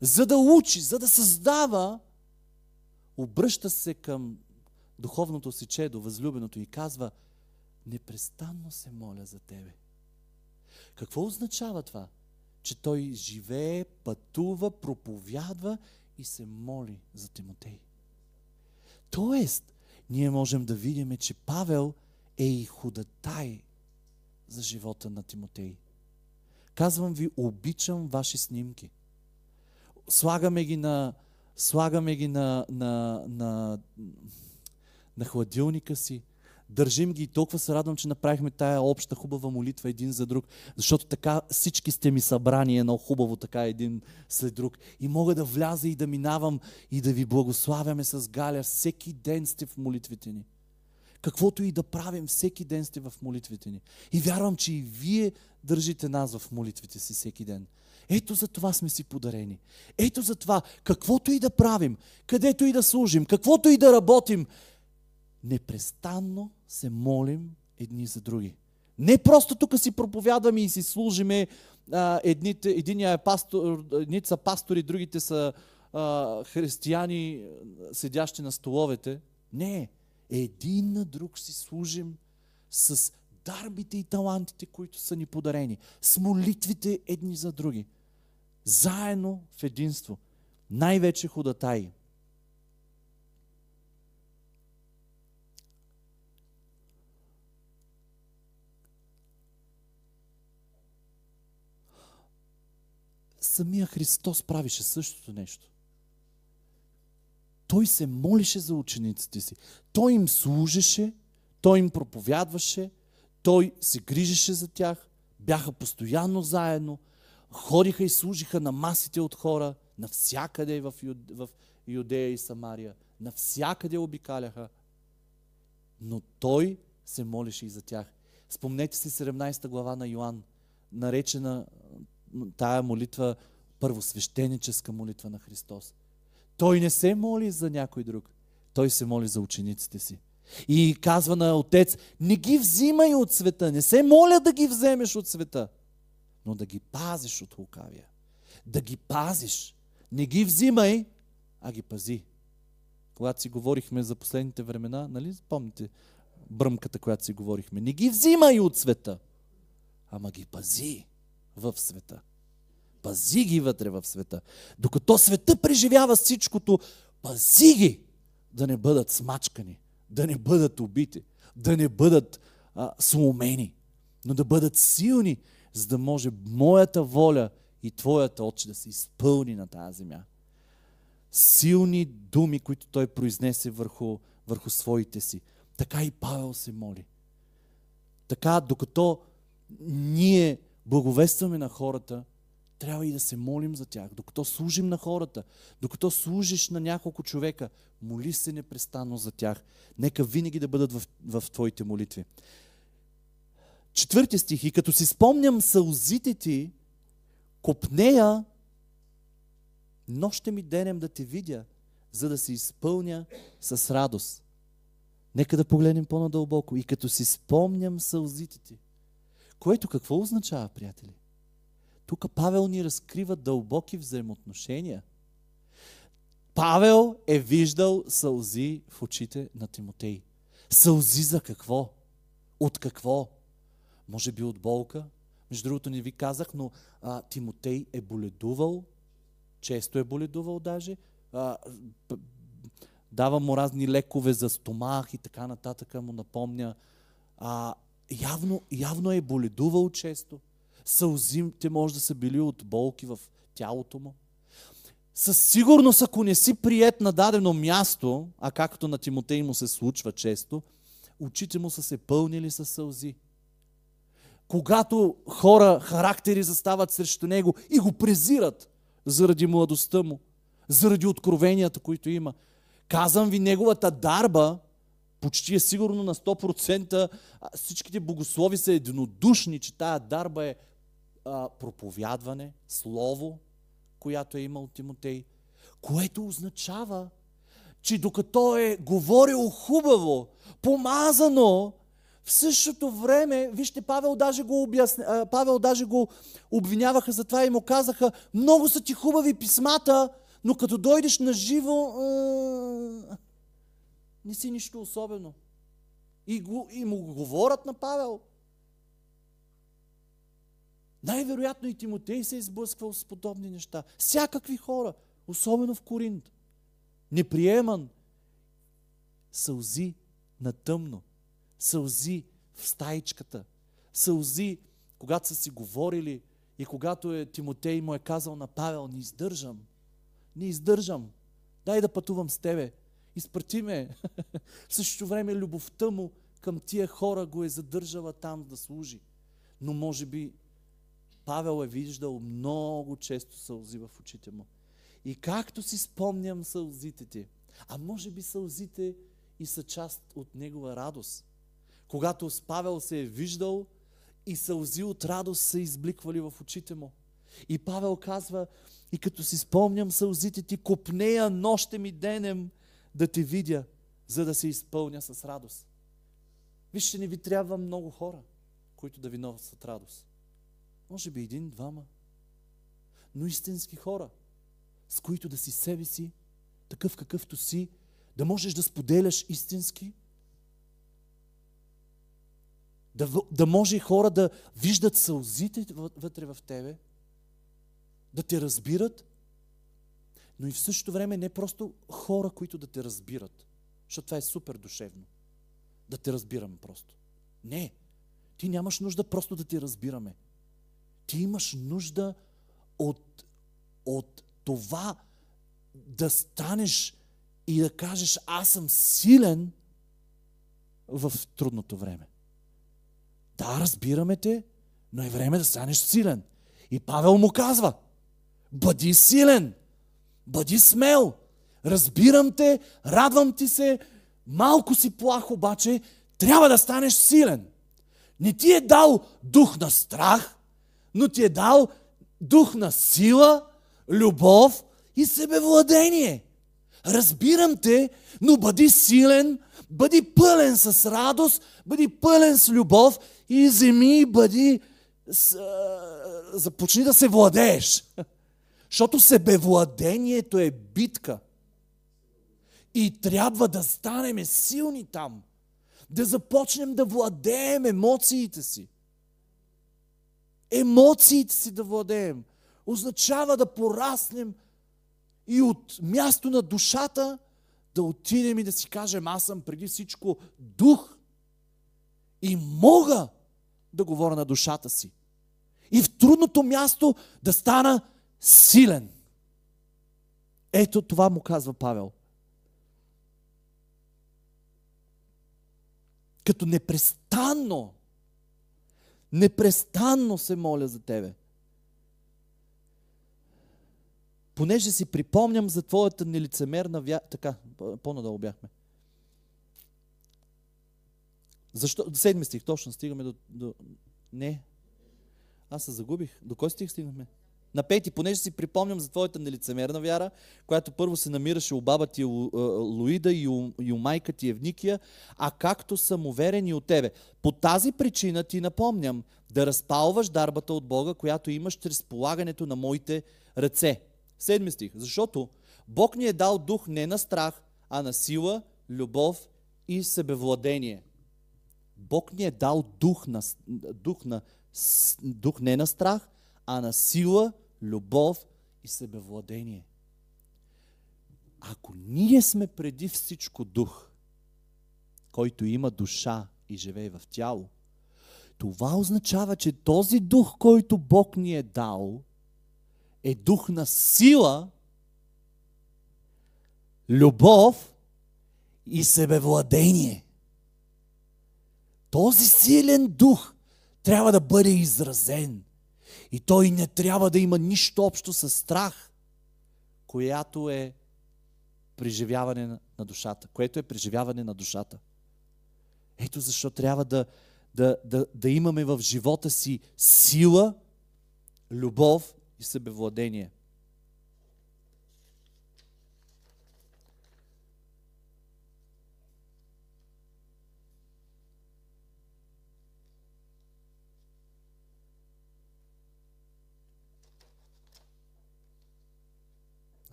за да учи, за да създава, обръща се към духовното си чедо, възлюбеното и казва, непрестанно се моля за тебе. Какво означава това? Че той живее, пътува, проповядва и се моли за Тимотей. Тоест, ние можем да видим, че Павел е и ходатай за живота на Тимотей. Казвам ви, обичам ваши снимки. Слагаме ги на, слагаме ги на, на, на, на хладилника си. Държим ги и толкова се радвам, че направихме тая обща хубава молитва един за друг, защото така всички сте ми събрани едно хубаво така един след друг. И мога да вляза и да минавам и да ви благославяме с Галя. Всеки ден сте в молитвите ни. Каквото и да правим, всеки ден сте в молитвите ни. И вярвам, че и вие държите нас в молитвите си всеки ден. Ето за това сме си подарени. Ето за това, каквото и да правим, където и да служим, каквото и да работим, непрестанно се молим едни за други. Не просто тук си проповядваме и си служиме, едните, единия е пастор, едните са пастори, другите са а, християни, седящи на столовете. Не, един на друг си служим с дарбите и талантите, които са ни подарени, с молитвите едни за други. Заедно в единство. Най-вече ходатаи. Самия Христос правише същото нещо. Той се молише за учениците си. Той им служеше, той им проповядваше, той се грижеше за тях, бяха постоянно заедно, ходиха и служиха на масите от хора, навсякъде в, Юдея и Самария, навсякъде обикаляха. Но той се молеше и за тях. Спомнете си 17 глава на Йоанн, наречена тая молитва първосвещеническа молитва на Христос. Той не се моли за някой друг. Той се моли за учениците си. И казва на отец, не ги взимай от света, не се моля да ги вземеш от света, но да ги пазиш от лукавия. Да ги пазиш. Не ги взимай, а ги пази. Когато си говорихме за последните времена, нали помните бръмката, която си говорихме? Не ги взимай от света, ама ги пази в света. Пази ги вътре в света. Докато света преживява всичкото, пази ги да не бъдат смачкани, да не бъдат убити, да не бъдат а, сломени, но да бъдат силни, за да може моята воля и твоята очи да се изпълни на тази земя. Силни думи, които той произнесе върху, върху своите си. Така и Павел се моли. Така, докато ние благовестваме на хората, трябва и да се молим за тях. Докато служим на хората, докато служиш на няколко човека, моли се непрестанно за тях. Нека винаги да бъдат в, в твоите молитви. Четвърти стих. И като си спомням сълзите ти, копнея, нощем и денем да те видя, за да се изпълня с радост. Нека да погледнем по-надълбоко. И като си спомням сълзите ти. Което какво означава, приятели? Тук Павел ни разкрива дълбоки взаимоотношения. Павел е виждал сълзи в очите на Тимотей. Сълзи за какво? От какво? Може би от болка. Между другото не ви казах, но а, Тимотей е боледувал. Често е боледувал даже. А, дава му разни лекове за стомах и така нататък му напомня. А, явно, явно е боледувал често. Сълзимте може да са били от болки в тялото му. Със сигурност, ако не си прият на дадено място, а както на Тимотей му се случва често, очите му са се пълнили с сълзи. Когато хора, характери застават срещу него и го презират заради младостта му, заради откровенията, които има. Казвам ви, неговата дарба почти е сигурно на 100%, всичките богослови са единодушни, че тая дарба е а, проповядване, слово, която е имал Тимотей, което означава, че докато е говорил хубаво, помазано, в същото време, вижте, Павел даже го, обясня, Павел даже го обвиняваха за това и му казаха, много са ти хубави писмата, но като дойдеш на живо, не си нищо особено. И, го, и му говорят на Павел. Най-вероятно и Тимотей се е изблъсквал с подобни неща. Всякакви хора, особено в Коринт. Неприеман. Сълзи на тъмно. Сълзи в стаичката. Сълзи, когато са си говорили и когато е, Тимотей му е казал на Павел, не издържам. Не издържам. Дай да пътувам с тебе. Изпрати ме. в същото време любовта му към тия хора го е задържала там да служи. Но може би Павел е виждал много често сълзи в очите му. И както си спомням сълзите ти, а може би сълзите и са част от негова радост. Когато с Павел се е виждал и сълзи от радост са избликвали в очите му. И Павел казва, и като си спомням сълзите ти, копнея нощем и денем да те видя, за да се изпълня с радост. Вижте, не ви трябва много хора. които да ви носят радост. Може би един, двама. Но истински хора, с които да си себе си, такъв какъвто си, да можеш да споделяш истински, да, да може хора да виждат сълзите въ- вътре в тебе, да те разбират, но и в същото време не просто хора, които да те разбират, защото това е супер душевно. Да те разбираме просто. Не, ти нямаш нужда просто да те разбираме. Ти имаш нужда от, от това да станеш и да кажеш аз съм силен в трудното време. Да, разбираме те, но е време да станеш силен. И Павел му казва, бъди силен, бъди смел, разбирам те, радвам ти се, малко си плах обаче, трябва да станеш силен. Не ти е дал дух на страх, но ти е дал дух на сила, любов и себевладение. Разбирам те, но бъди силен, бъди пълен с радост, бъди пълен с любов и вземи и бъди... С, започни да се владееш. Защото себевладението е битка. И трябва да станем силни там. Да започнем да владеем емоциите си. Емоциите си да владеем. Означава да пораснем и от място на душата да отидем и да си кажем, аз съм преди всичко дух и мога да говоря на душата си. И в трудното място да стана силен. Ето това му казва Павел. Като непрестанно, непрестанно се моля за тебе. Понеже си припомням за твоята нелицемерна вяра. Така, по-надолу бяхме. Защо? Седми стих, точно стигаме до, до... Не. Аз се загубих. До кой стих стигнахме? На пети, понеже си припомням за твоята нелицемерна вяра, която първо се намираше у баба ти Лу- а, Луида и у, и у майка ти Евникия, а както съм уверен и от тебе. По тази причина ти напомням да разпалваш дарбата от Бога, която имаш чрез полагането на моите ръце. Седми стих. Защото Бог ни е дал дух не на страх, а на сила, любов и себевладение. Бог ни е дал дух, на, дух, на, дух не на страх, а на сила, любов и себевладение. Ако ние сме преди всичко дух, който има душа и живее в тяло, това означава, че този дух, който Бог ни е дал, е дух на сила, любов и себевладение. Този силен дух трябва да бъде изразен. И той не трябва да има нищо общо с страх, която е преживяване на- душата, което е преживяване на душата. Ето защо трябва да, да, да, да имаме в живота си сила, любов и себевладение.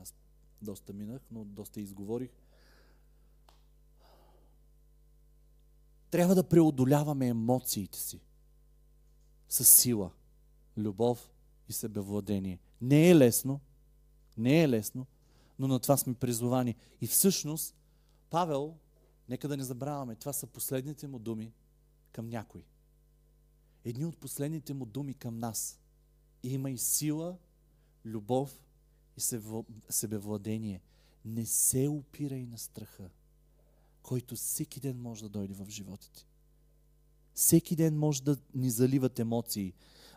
Аз доста минах, но доста изговорих. Трябва да преодоляваме емоциите си с сила, любов и себевладение. Не е лесно, не е лесно, но на това сме призовани. И всъщност, Павел, нека да не забравяме, това са последните му думи към някой. Едни от последните му думи към нас. Има и сила, любов и себевладение. Не се опирай на страха, който всеки ден може да дойде в живота ти. Всеки ден може да ни заливат емоции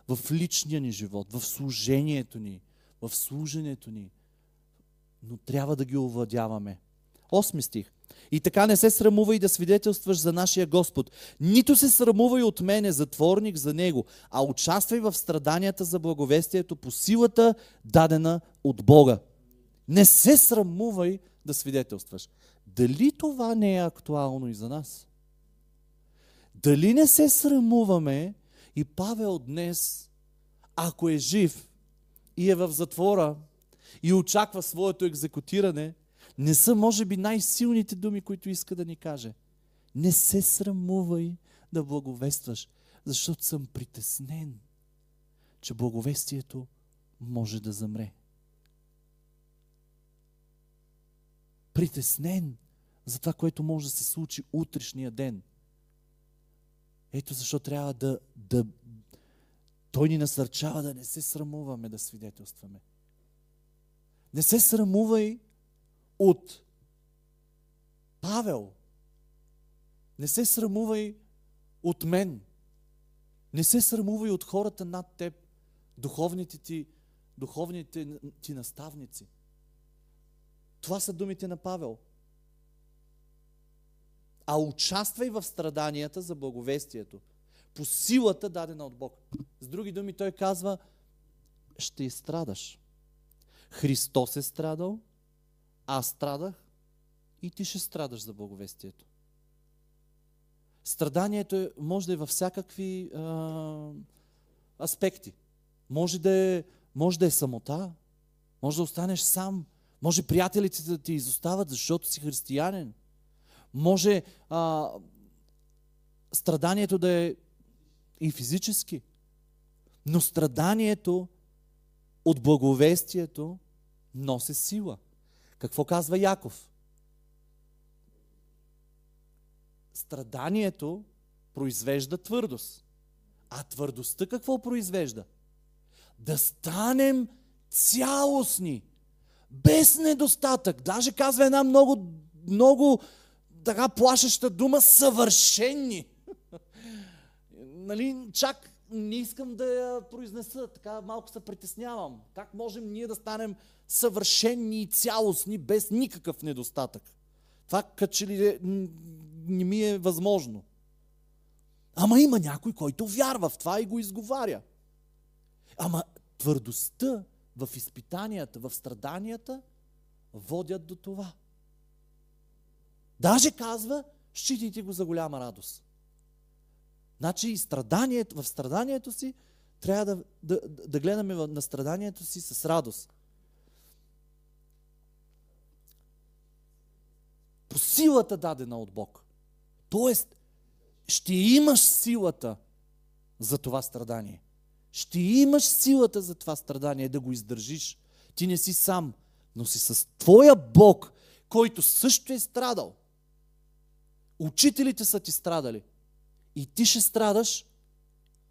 в личния ни живот, в служението ни, в служенето ни. Но трябва да ги овладяваме. Осми стих. И така не се срамувай да свидетелстваш за нашия Господ. Нито се срамувай от мене, затворник за Него, а участвай в страданията за благовестието по силата, дадена от Бога. Не се срамувай да свидетелстваш. Дали това не е актуално и за нас? Дали не се срамуваме И Павел днес, ако е жив и е в затвора и очаква своето екзекутиране, не са, може би, най-силните думи, които иска да ни каже. Не се срамувай да благовестваш, защото съм притеснен, че благовестието може да замре. Притеснен за това, което може да се случи утрешния ден. Ето защо трябва да, да... Той ни насърчава да не се срамуваме да свидетелстваме. Не се срамувай от Павел. Не се срамувай от мен. Не се срамувай от хората над теб, духовните ти, духовните ти наставници. Това са думите на Павел. А участвай в страданията за благовестието. По силата дадена от Бог. С други думи той казва, ще изстрадаш. Христос е страдал, аз страдах и ти ще страдаш за благовестието. Страданието е, може да е във всякакви а, аспекти. Може да, е, може да е самота, може да останеш сам, може приятелите да ти изостават, защото си християнин. Може а, страданието да е и физически. Но страданието от благовестието носи сила. Какво казва Яков? Страданието произвежда твърдост. А твърдостта какво произвежда? Да станем цялостни, без недостатък. Даже казва една много, много така плашеща дума съвършенни. нали, чак не искам да я произнеса, така малко се притеснявам. Как можем ние да станем съвършенни и цялостни, без никакъв недостатък? Това като ли е, не ми е възможно. Ама има някой, който вярва в това и го изговаря. Ама твърдостта в изпитанията, в страданията водят до това. Даже казва, считайте го за голяма радост. Значи страданието, в страданието си трябва да, да, да гледаме на страданието си с радост. По силата дадена от Бог. Тоест, ще имаш силата за това страдание. Ще имаш силата за това страдание да го издържиш. Ти не си сам, но си с твоя Бог, който също е страдал. Учителите са ти страдали. И ти ще страдаш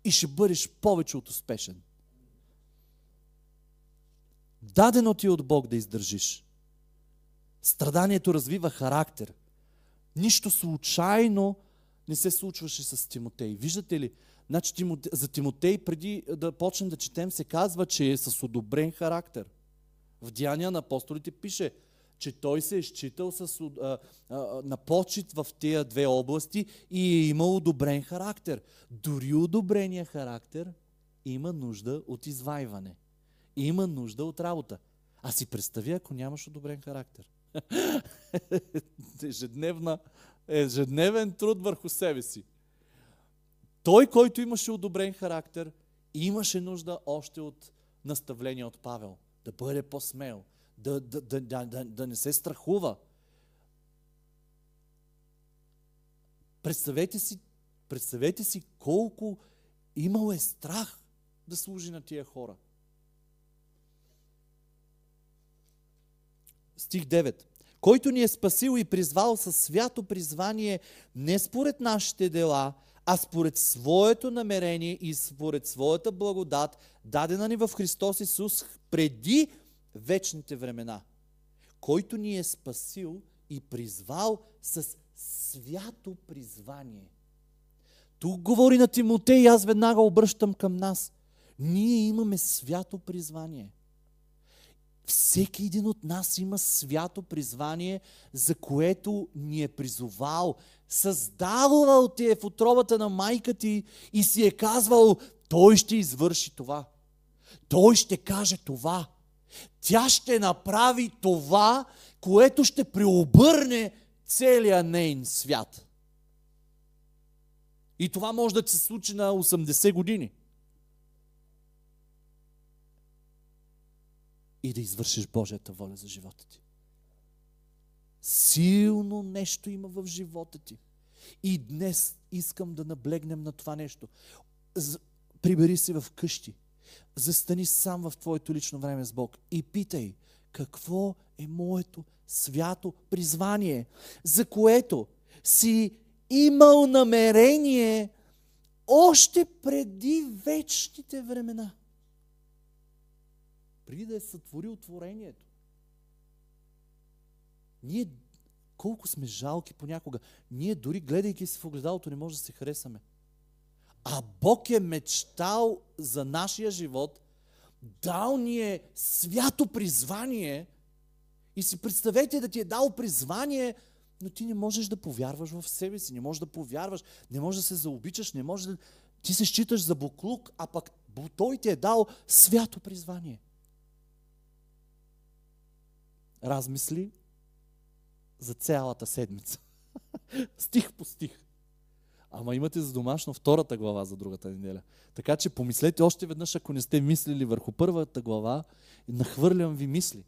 и ще бъдеш повече от успешен. Дадено ти е от Бог да издържиш. Страданието развива характер. Нищо случайно не се случваше с Тимотей. Виждате ли? Значи, за Тимотей, преди да почнем да четем, се казва, че е с одобрен характер. В Деяния на апостолите пише, че той се е считал с, а, а, на почет в тези две области и е имал одобрен характер. Дори одобрения характер има нужда от извайване. Има нужда от работа. А си представи, ако нямаш одобрен характер. Ежедневна, ежедневен труд върху себе си. Той, който имаше одобрен характер, имаше нужда още от наставление от Павел. Да бъде по-смел, да, да, да, да, да, не се страхува. Представете си, представете си колко имал е страх да служи на тия хора. Стих 9. Който ни е спасил и призвал със свято призвание не според нашите дела, а според своето намерение и според своята благодат, дадена ни в Христос Исус преди вечните времена, който ни е спасил и призвал с свято призвание. Тук говори на Тимотей и аз веднага обръщам към нас. Ние имаме свято призвание. Всеки един от нас има свято призвание, за което ни е призовал. Създавал ти е в отробата на майка ти и си е казвал, той ще извърши това. Той ще каже това. Тя ще направи това, което ще преобърне целия нейн свят. И това може да се случи на 80 години. И да извършиш Божията воля за живота ти. Силно нещо има в живота ти. И днес искам да наблегнем на това нещо. Прибери се в къщи. Застани сам в твоето лично време с Бог и питай, какво е моето свято призвание, за което си имал намерение още преди вечните времена. Преди да е сътворил творението. Ние колко сме жалки понякога. Ние дори гледайки се в огледалото не може да се харесаме. А Бог е мечтал за нашия живот, дал ни е свято призвание и си представете да ти е дал призвание, но ти не можеш да повярваш в себе си, не можеш да повярваш, не можеш да се заобичаш, не можеш да... Ти се считаш за буклук, а пък той ти е дал свято призвание. Размисли за цялата седмица. стих по стих. Ама имате за домашно втората глава за другата неделя. Така че помислете още веднъж, ако не сте мислили върху първата глава, нахвърлям ви мисли.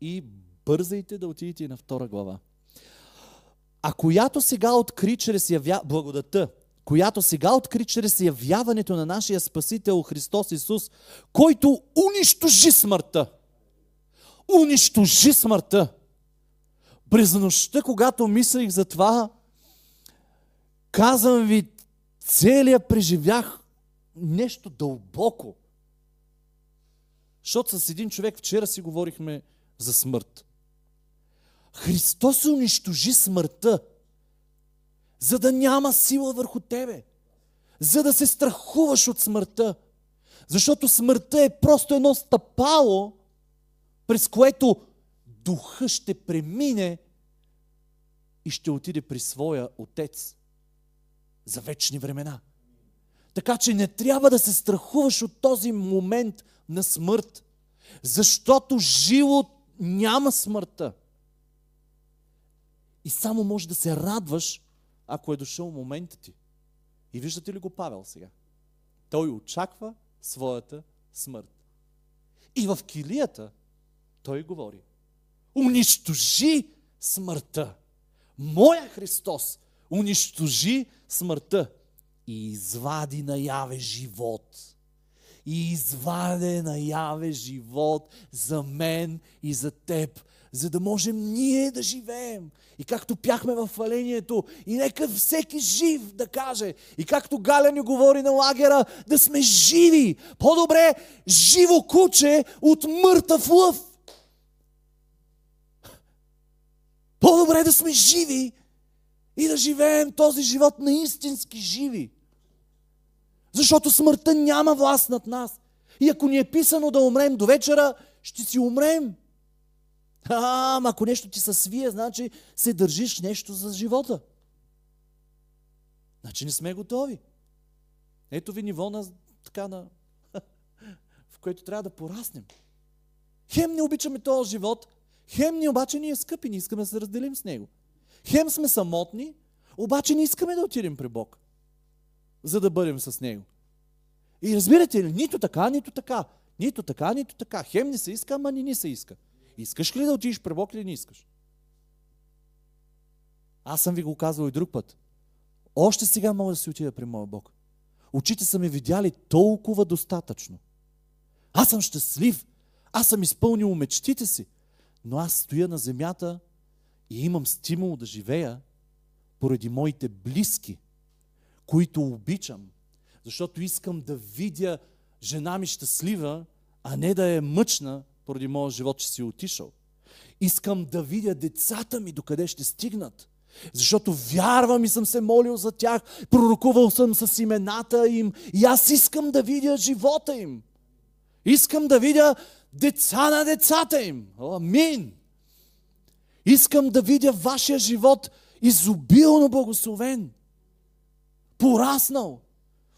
И бързайте да отидете и на втора глава. А която сега откри чрез явя... благодата, която сега откри чрез явяването на нашия Спасител Христос Исус, който унищожи смъртта. Унищожи смъртта. През нощта, когато мислих за това, казвам ви, целия преживях нещо дълбоко. Защото с един човек вчера си говорихме за смърт. Христос унищожи смъртта, за да няма сила върху тебе, за да се страхуваш от смъртта. Защото смъртта е просто едно стъпало, през което духа ще премине и ще отиде при своя отец за вечни времена. Така че не трябва да се страхуваш от този момент на смърт, защото живот няма смъртта. И само може да се радваш, ако е дошъл моментът ти. И виждате ли го Павел сега? Той очаква своята смърт. И в килията той говори. Унищожи смъртта. Моя Христос унищожи смъртта и извади наяве живот. И извади наяве живот за мен и за теб, за да можем ние да живеем. И както пяхме в фалението, и нека всеки жив да каже, и както Галя ни говори на лагера, да сме живи. По-добре живо куче от мъртъв лъв. По-добре да сме живи и да живеем този живот на истински живи. Защото смъртта няма власт над нас. И ако ни е писано да умрем до вечера, ще си умрем. А, ама ако нещо ти се свие, значи се държиш нещо за живота. Значи не сме готови. Ето ви ниво на така на в което трябва да пораснем. Хем не обичаме този живот, хем ни обаче ни е скъпи, не искаме да се разделим с него. Хем сме самотни, обаче не искаме да отидем при Бог, за да бъдем с Него. И разбирате ли, нито така, нито така. Нито така, нито така. Хем не се иска, ама не ни се иска. Искаш ли да отидеш при Бог или не искаш? Аз съм ви го казвал и друг път. Още сега мога да си отида при моя Бог. Очите са ме видяли толкова достатъчно. Аз съм щастлив. Аз съм изпълнил мечтите си. Но аз стоя на земята и имам стимул да живея поради моите близки, които обичам, защото искам да видя жена ми щастлива, а не да е мъчна поради моя живот, че си е отишъл. Искам да видя децата ми докъде ще стигнат. Защото вярвам и съм се молил за тях, пророкувал съм с имената им и аз искам да видя живота им. Искам да видя деца на децата им. Амин! Искам да видя вашия живот изобилно благословен, пораснал,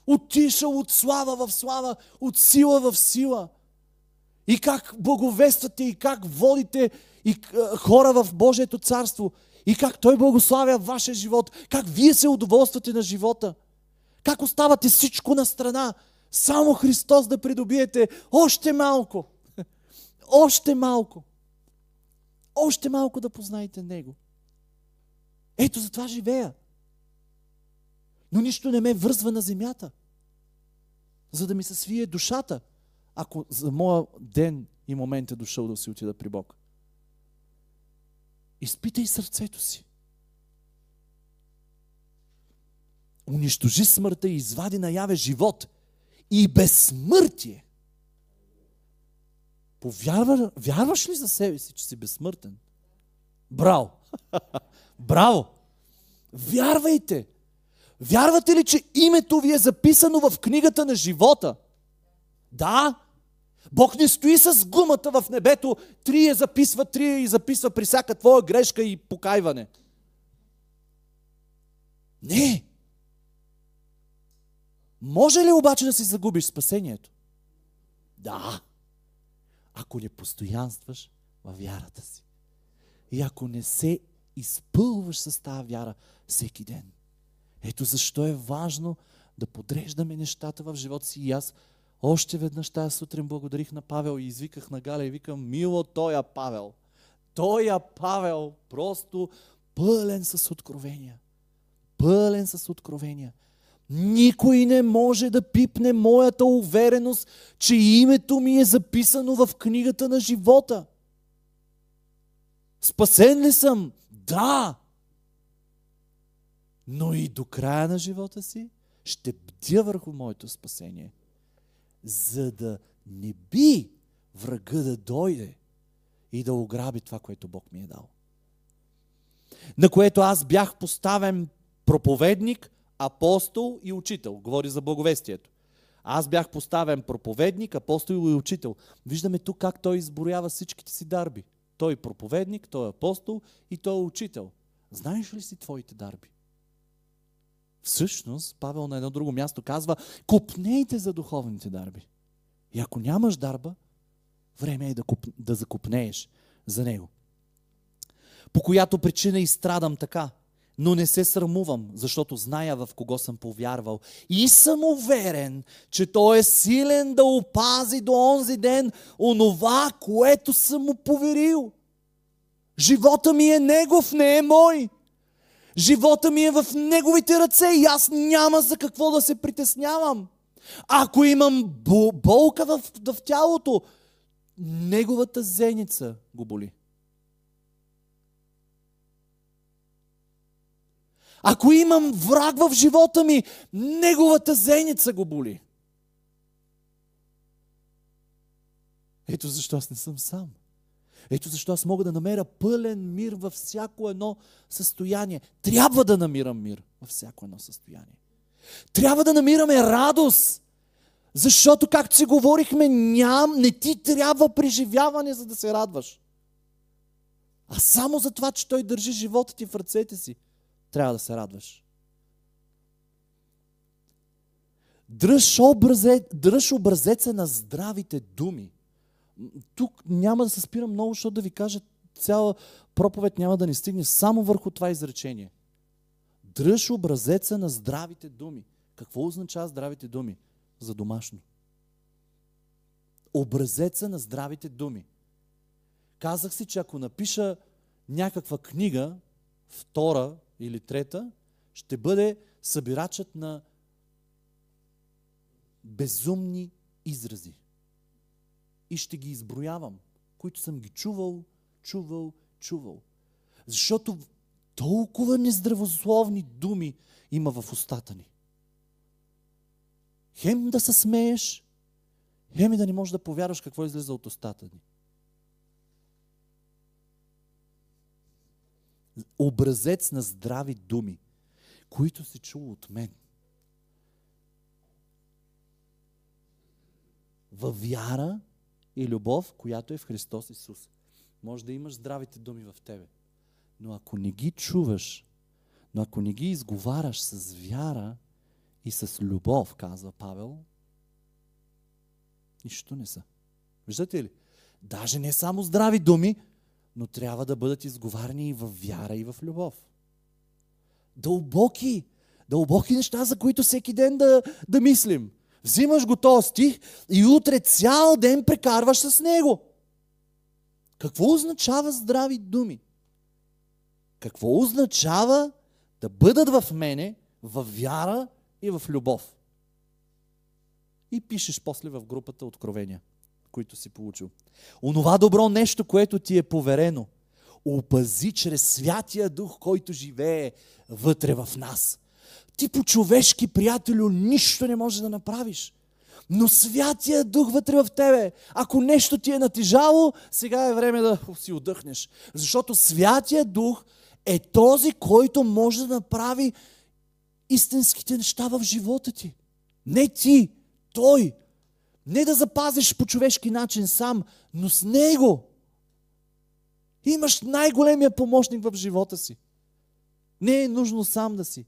отишъл от слава в слава, от сила в сила. И как благовествате, и как водите и хора в Божието царство, и как Той благославя вашия живот, как вие се удоволствате на живота. Как оставате всичко на страна? Само Христос да придобиете още малко. Още малко. Още малко да познаете Него. Ето за това живея. Но нищо не ме връзва на земята, за да ми се свие душата, ако за моя ден и момент е дошъл да си отида при Бог. Изпитай сърцето си. Унищожи смъртта и извади наяве живот и безсмъртие. Повярва, вярваш ли за себе си, че си безсмъртен? Браво! Браво! Вярвайте! Вярвате ли, че името ви е записано в книгата на живота? Да. Бог не стои с гумата в небето, три я записва, три и записва при всяка твоя грешка и покайване. Не. Може ли обаче да си загубиш спасението? Да. Ако не постоянстваш във вярата си. И ако не се изпълваш с тази вяра всеки ден. Ето защо е важно да подреждаме нещата в живота си. И аз още веднъж тази сутрин благодарих на Павел и извиках на Галя и викам, мило тоя Павел. Тоя Павел просто пълен с откровения. Пълен с откровения. Никой не може да пипне моята увереност, че името ми е записано в книгата на живота. Спасен ли съм? Да! Но и до края на живота си ще бдя върху моето спасение, за да не би врага да дойде и да ограби това, което Бог ми е дал. На което аз бях поставен проповедник, апостол и учител. Говори за благовестието. Аз бях поставен проповедник, апостол и учител. Виждаме тук как той изброява всичките си дарби. Той е проповедник, той е апостол и той е учител. Знаеш ли си твоите дарби? Всъщност, Павел на едно друго място казва, купнейте за духовните дарби. И ако нямаш дарба, време е да, куп, да закупнееш за него. По която причина и страдам така, но не се срамувам, защото зная в кого съм повярвал. И съм уверен, че Той е силен да опази до онзи ден онова, което съм му поверил. Живота ми е Негов, не е мой. Живота ми е в Неговите ръце и аз няма за какво да се притеснявам. Ако имам болка в, в тялото, Неговата зеница го боли. Ако имам враг в живота ми, неговата зеница го боли. Ето защо аз не съм сам. Ето защо аз мога да намеря пълен мир във всяко едно състояние. Трябва да намирам мир във всяко едно състояние. Трябва да намираме радост. Защото, както си говорихме, ням, не ти трябва преживяване, за да се радваш. А само за това, че той държи живота ти в ръцете си трябва да се радваш. Дръж, образе, дръж образеца на здравите думи. Тук няма да се спирам много, защото да ви кажа цяла проповед няма да ни стигне само върху това изречение. Дръж образеца на здравите думи. Какво означава здравите думи? За домашно. Образеца на здравите думи. Казах си, че ако напиша някаква книга, втора или трета, ще бъде събирачът на безумни изрази. И ще ги изброявам, които съм ги чувал, чувал, чувал. Защото толкова нездравословни думи има в устата ни. Хем да се смееш, хем и да не можеш да повярваш какво излиза от устата ни. Образец на здрави думи, които се чул от мен. Във вяра и любов, която е в Христос Исус. Може да имаш здравите думи в тебе. Но ако не ги чуваш, но ако не ги изговаряш с вяра и с любов, казва Павел, нищо не са. Виждате ли? Даже не само здрави думи, но трябва да бъдат изговарени и в вяра, и в любов. Дълбоки, Дълбоки неща, за които всеки ден да, да мислим. Взимаш го този стих и утре цял ден прекарваш с него. Какво означава здрави думи? Какво означава да бъдат в мене в вяра и в любов? И пишеш после в групата откровения, които си получил. Онова добро нещо, което ти е поверено, опази чрез Святия Дух, който живее вътре в нас. Ти по-човешки, приятелю, нищо не можеш да направиш. Но Святия Дух вътре в тебе, ако нещо ти е натежало, сега е време да си отдъхнеш. Защото Святия Дух е този, който може да направи истинските неща в живота ти. Не ти, той. Не да запазиш по човешки начин сам, но с него. Имаш най-големия помощник в живота си. Не е нужно сам да си.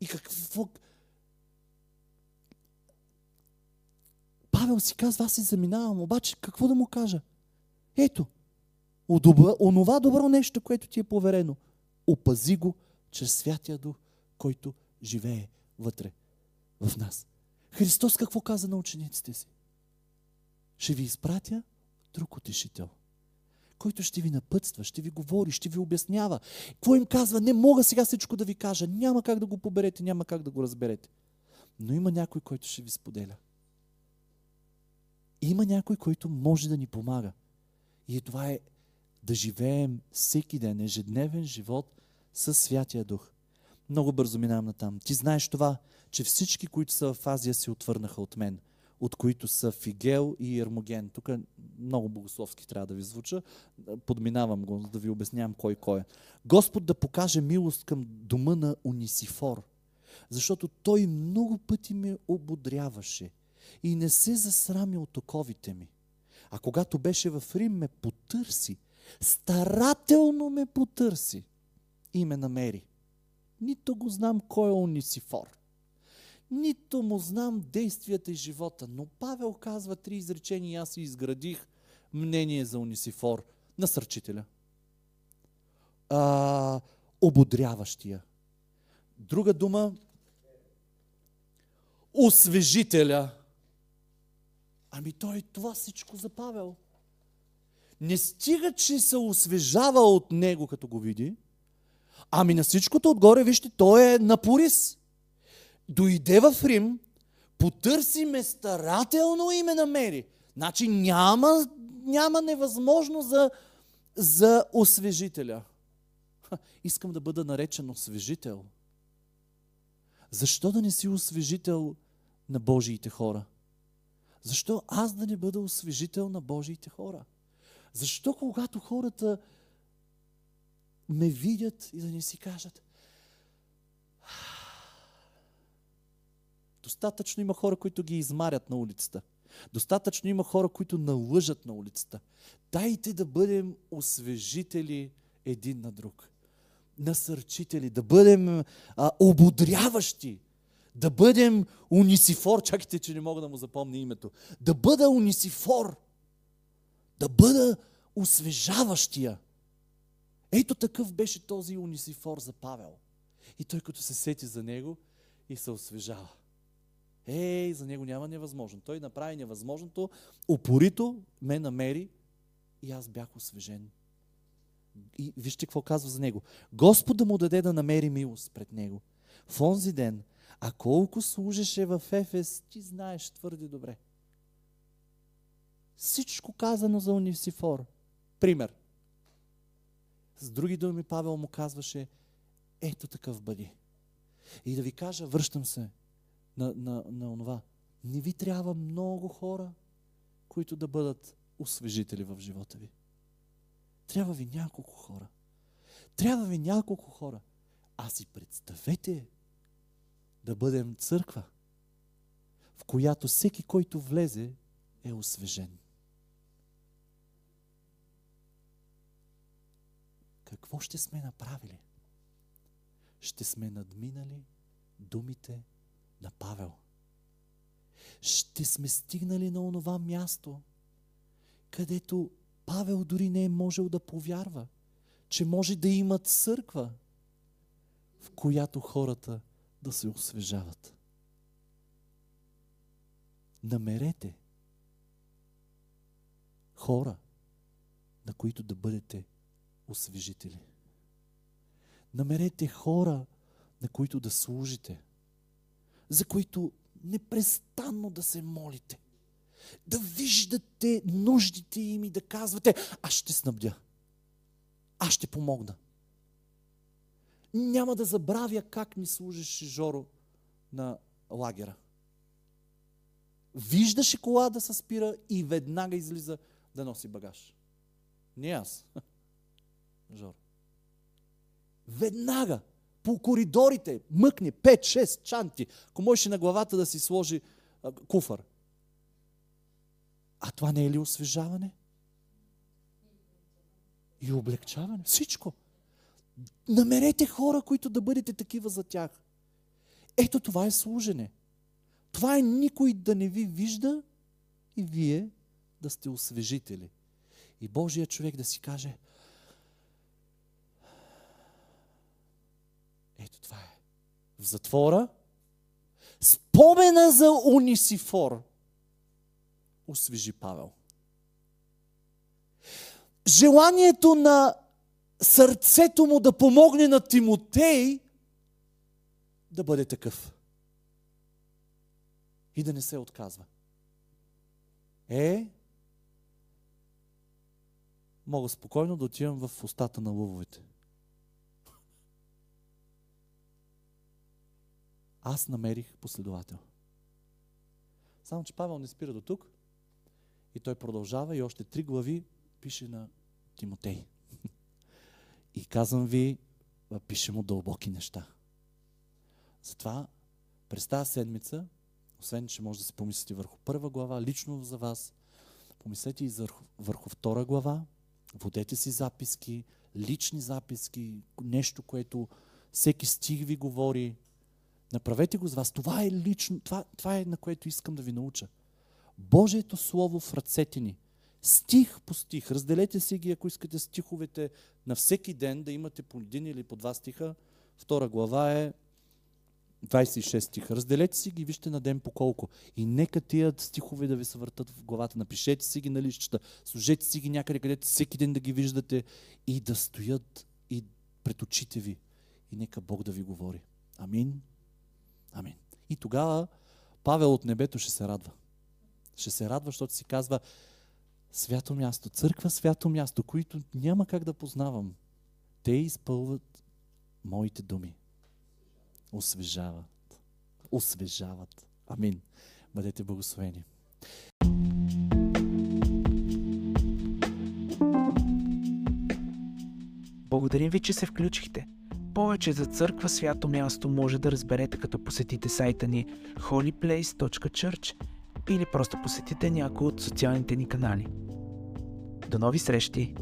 И какво... Павел си казва, аз си заминавам, обаче какво да му кажа? Ето, онова добро нещо, което ти е поверено, опази го чрез Святия Дух, който живее вътре в нас. Христос какво каза на учениците си? Ще ви изпратя друг утешител, който ще ви напътства, ще ви говори, ще ви обяснява. Какво им казва? Не мога сега всичко да ви кажа. Няма как да го поберете, няма как да го разберете. Но има някой, който ще ви споделя. Има някой, който може да ни помага. И това е да живеем всеки ден, ежедневен живот със Святия Дух. Много бързо минавам на там. Ти знаеш това, че всички, които са в Азия, се отвърнаха от мен, от които са Фигел и Ермоген. Тук много богословски трябва да ви звуча. Подминавам го, да ви обяснявам кой кой е. Господ да покаже милост към дома на Унисифор, защото той много пъти ме ободряваше и не се засрами от оковите ми. А когато беше в Рим, ме потърси, старателно ме потърси и ме намери. Нито го знам кой е Унисифор. Нито му знам действията и живота. Но Павел казва три изречения и аз си изградих мнение за Унисифор. Насърчителя. А, ободряващия. Друга дума. Освежителя. Ами той това всичко за Павел. Не стига, че се освежава от него, като го види, ами на всичкото отгоре, вижте, той е напорис. Дойде в Рим, потърси ме старателно и ме намери. Значи няма, няма невъзможно за, за освежителя. Ха, искам да бъда наречен освежител. Защо да не си освежител на Божиите хора? Защо аз да не бъда освежител на Божиите хора? Защо когато хората ме видят и да не си кажат Достатъчно има хора, които ги измарят на улицата. Достатъчно има хора, които налъжат на улицата. Дайте да бъдем освежители един на друг. Насърчители, да бъдем а, ободряващи, да бъдем унисифор. Чакайте, че не мога да му запомня името. Да бъда унисифор. Да бъда освежаващия. Ето такъв беше този унисифор за Павел. И той като се сети за него и се освежава. Ей, за него няма невъзможно. Той направи невъзможното, упорито ме намери и аз бях освежен. И вижте какво казва за него. Господ да му даде да намери милост пред него. В онзи ден, а колко служеше в Ефес, ти знаеш твърде добре. Всичко казано за Унисифор. Пример. С други думи Павел му казваше, ето такъв бъди. И да ви кажа, връщам се на, на, на онова. Не ви трябва много хора, които да бъдат освежители в живота ви. Трябва ви няколко хора. Трябва ви няколко хора. А си представете да бъдем църква, в която всеки, който влезе, е освежен. Какво ще сме направили? Ще сме надминали думите на Павел. Ще сме стигнали на онова място, където Павел дори не е можел да повярва, че може да има църква. в която хората да се освежават. Намерете хора, на които да бъдете освежители. Намерете хора, на които да служите, за които непрестанно да се молите, да виждате нуждите им и да казвате, аз ще снабдя, аз ще помогна. Няма да забравя как ми служеше Жоро на лагера. Виждаше кола да се спира и веднага излиза да носи багаж. Не аз. Жоро. Веднага по коридорите мъкне 5-6 чанти, ако можеше на главата да си сложи а, куфър. А това не е ли освежаване? И облегчаване. Всичко. Намерете хора, които да бъдете такива за тях. Ето това е служене. Това е никой да не ви вижда и вие да сте освежители. И Божия човек да си каже, ето това е. В затвора спомена за Унисифор освежи Павел. Желанието на сърцето му да помогне на Тимотей да бъде такъв. И да не се отказва. Е, мога спокойно да отивам в устата на лъвовете. Аз намерих последовател. Само, че Павел не спира до тук и той продължава и още три глави пише на Тимотей. И казвам ви, пише му дълбоки неща. Затова през тази седмица, освен, че може да се помислите върху първа глава, лично за вас, помислете и върху, върху втора глава, водете си записки, лични записки, нещо, което всеки стих ви говори. Направете го с вас. Това е лично, това, това е на което искам да ви науча. Божието Слово в ръцете ни – стих по стих. Разделете си ги, ако искате стиховете на всеки ден, да имате по един или по два стиха. Втора глава е 26 стиха. Разделете си ги, вижте на ден по колко. И нека тия стихове да ви се въртат в главата. Напишете си ги на лищата, сложете си ги някъде, където всеки ден да ги виждате и да стоят и пред очите ви. И нека Бог да ви говори. Амин. Амин. И тогава Павел от небето ще се радва. Ще се радва, защото си казва, свято място, църква свято място, които няма как да познавам. Те изпълват моите думи. Освежават. Освежават. Амин. Бъдете благословени. Благодарим ви, че се включихте. Повече за църква свято място може да разберете като посетите сайта ни holyplace.church или просто посетите някой от социалните ни канали. До нови срещи!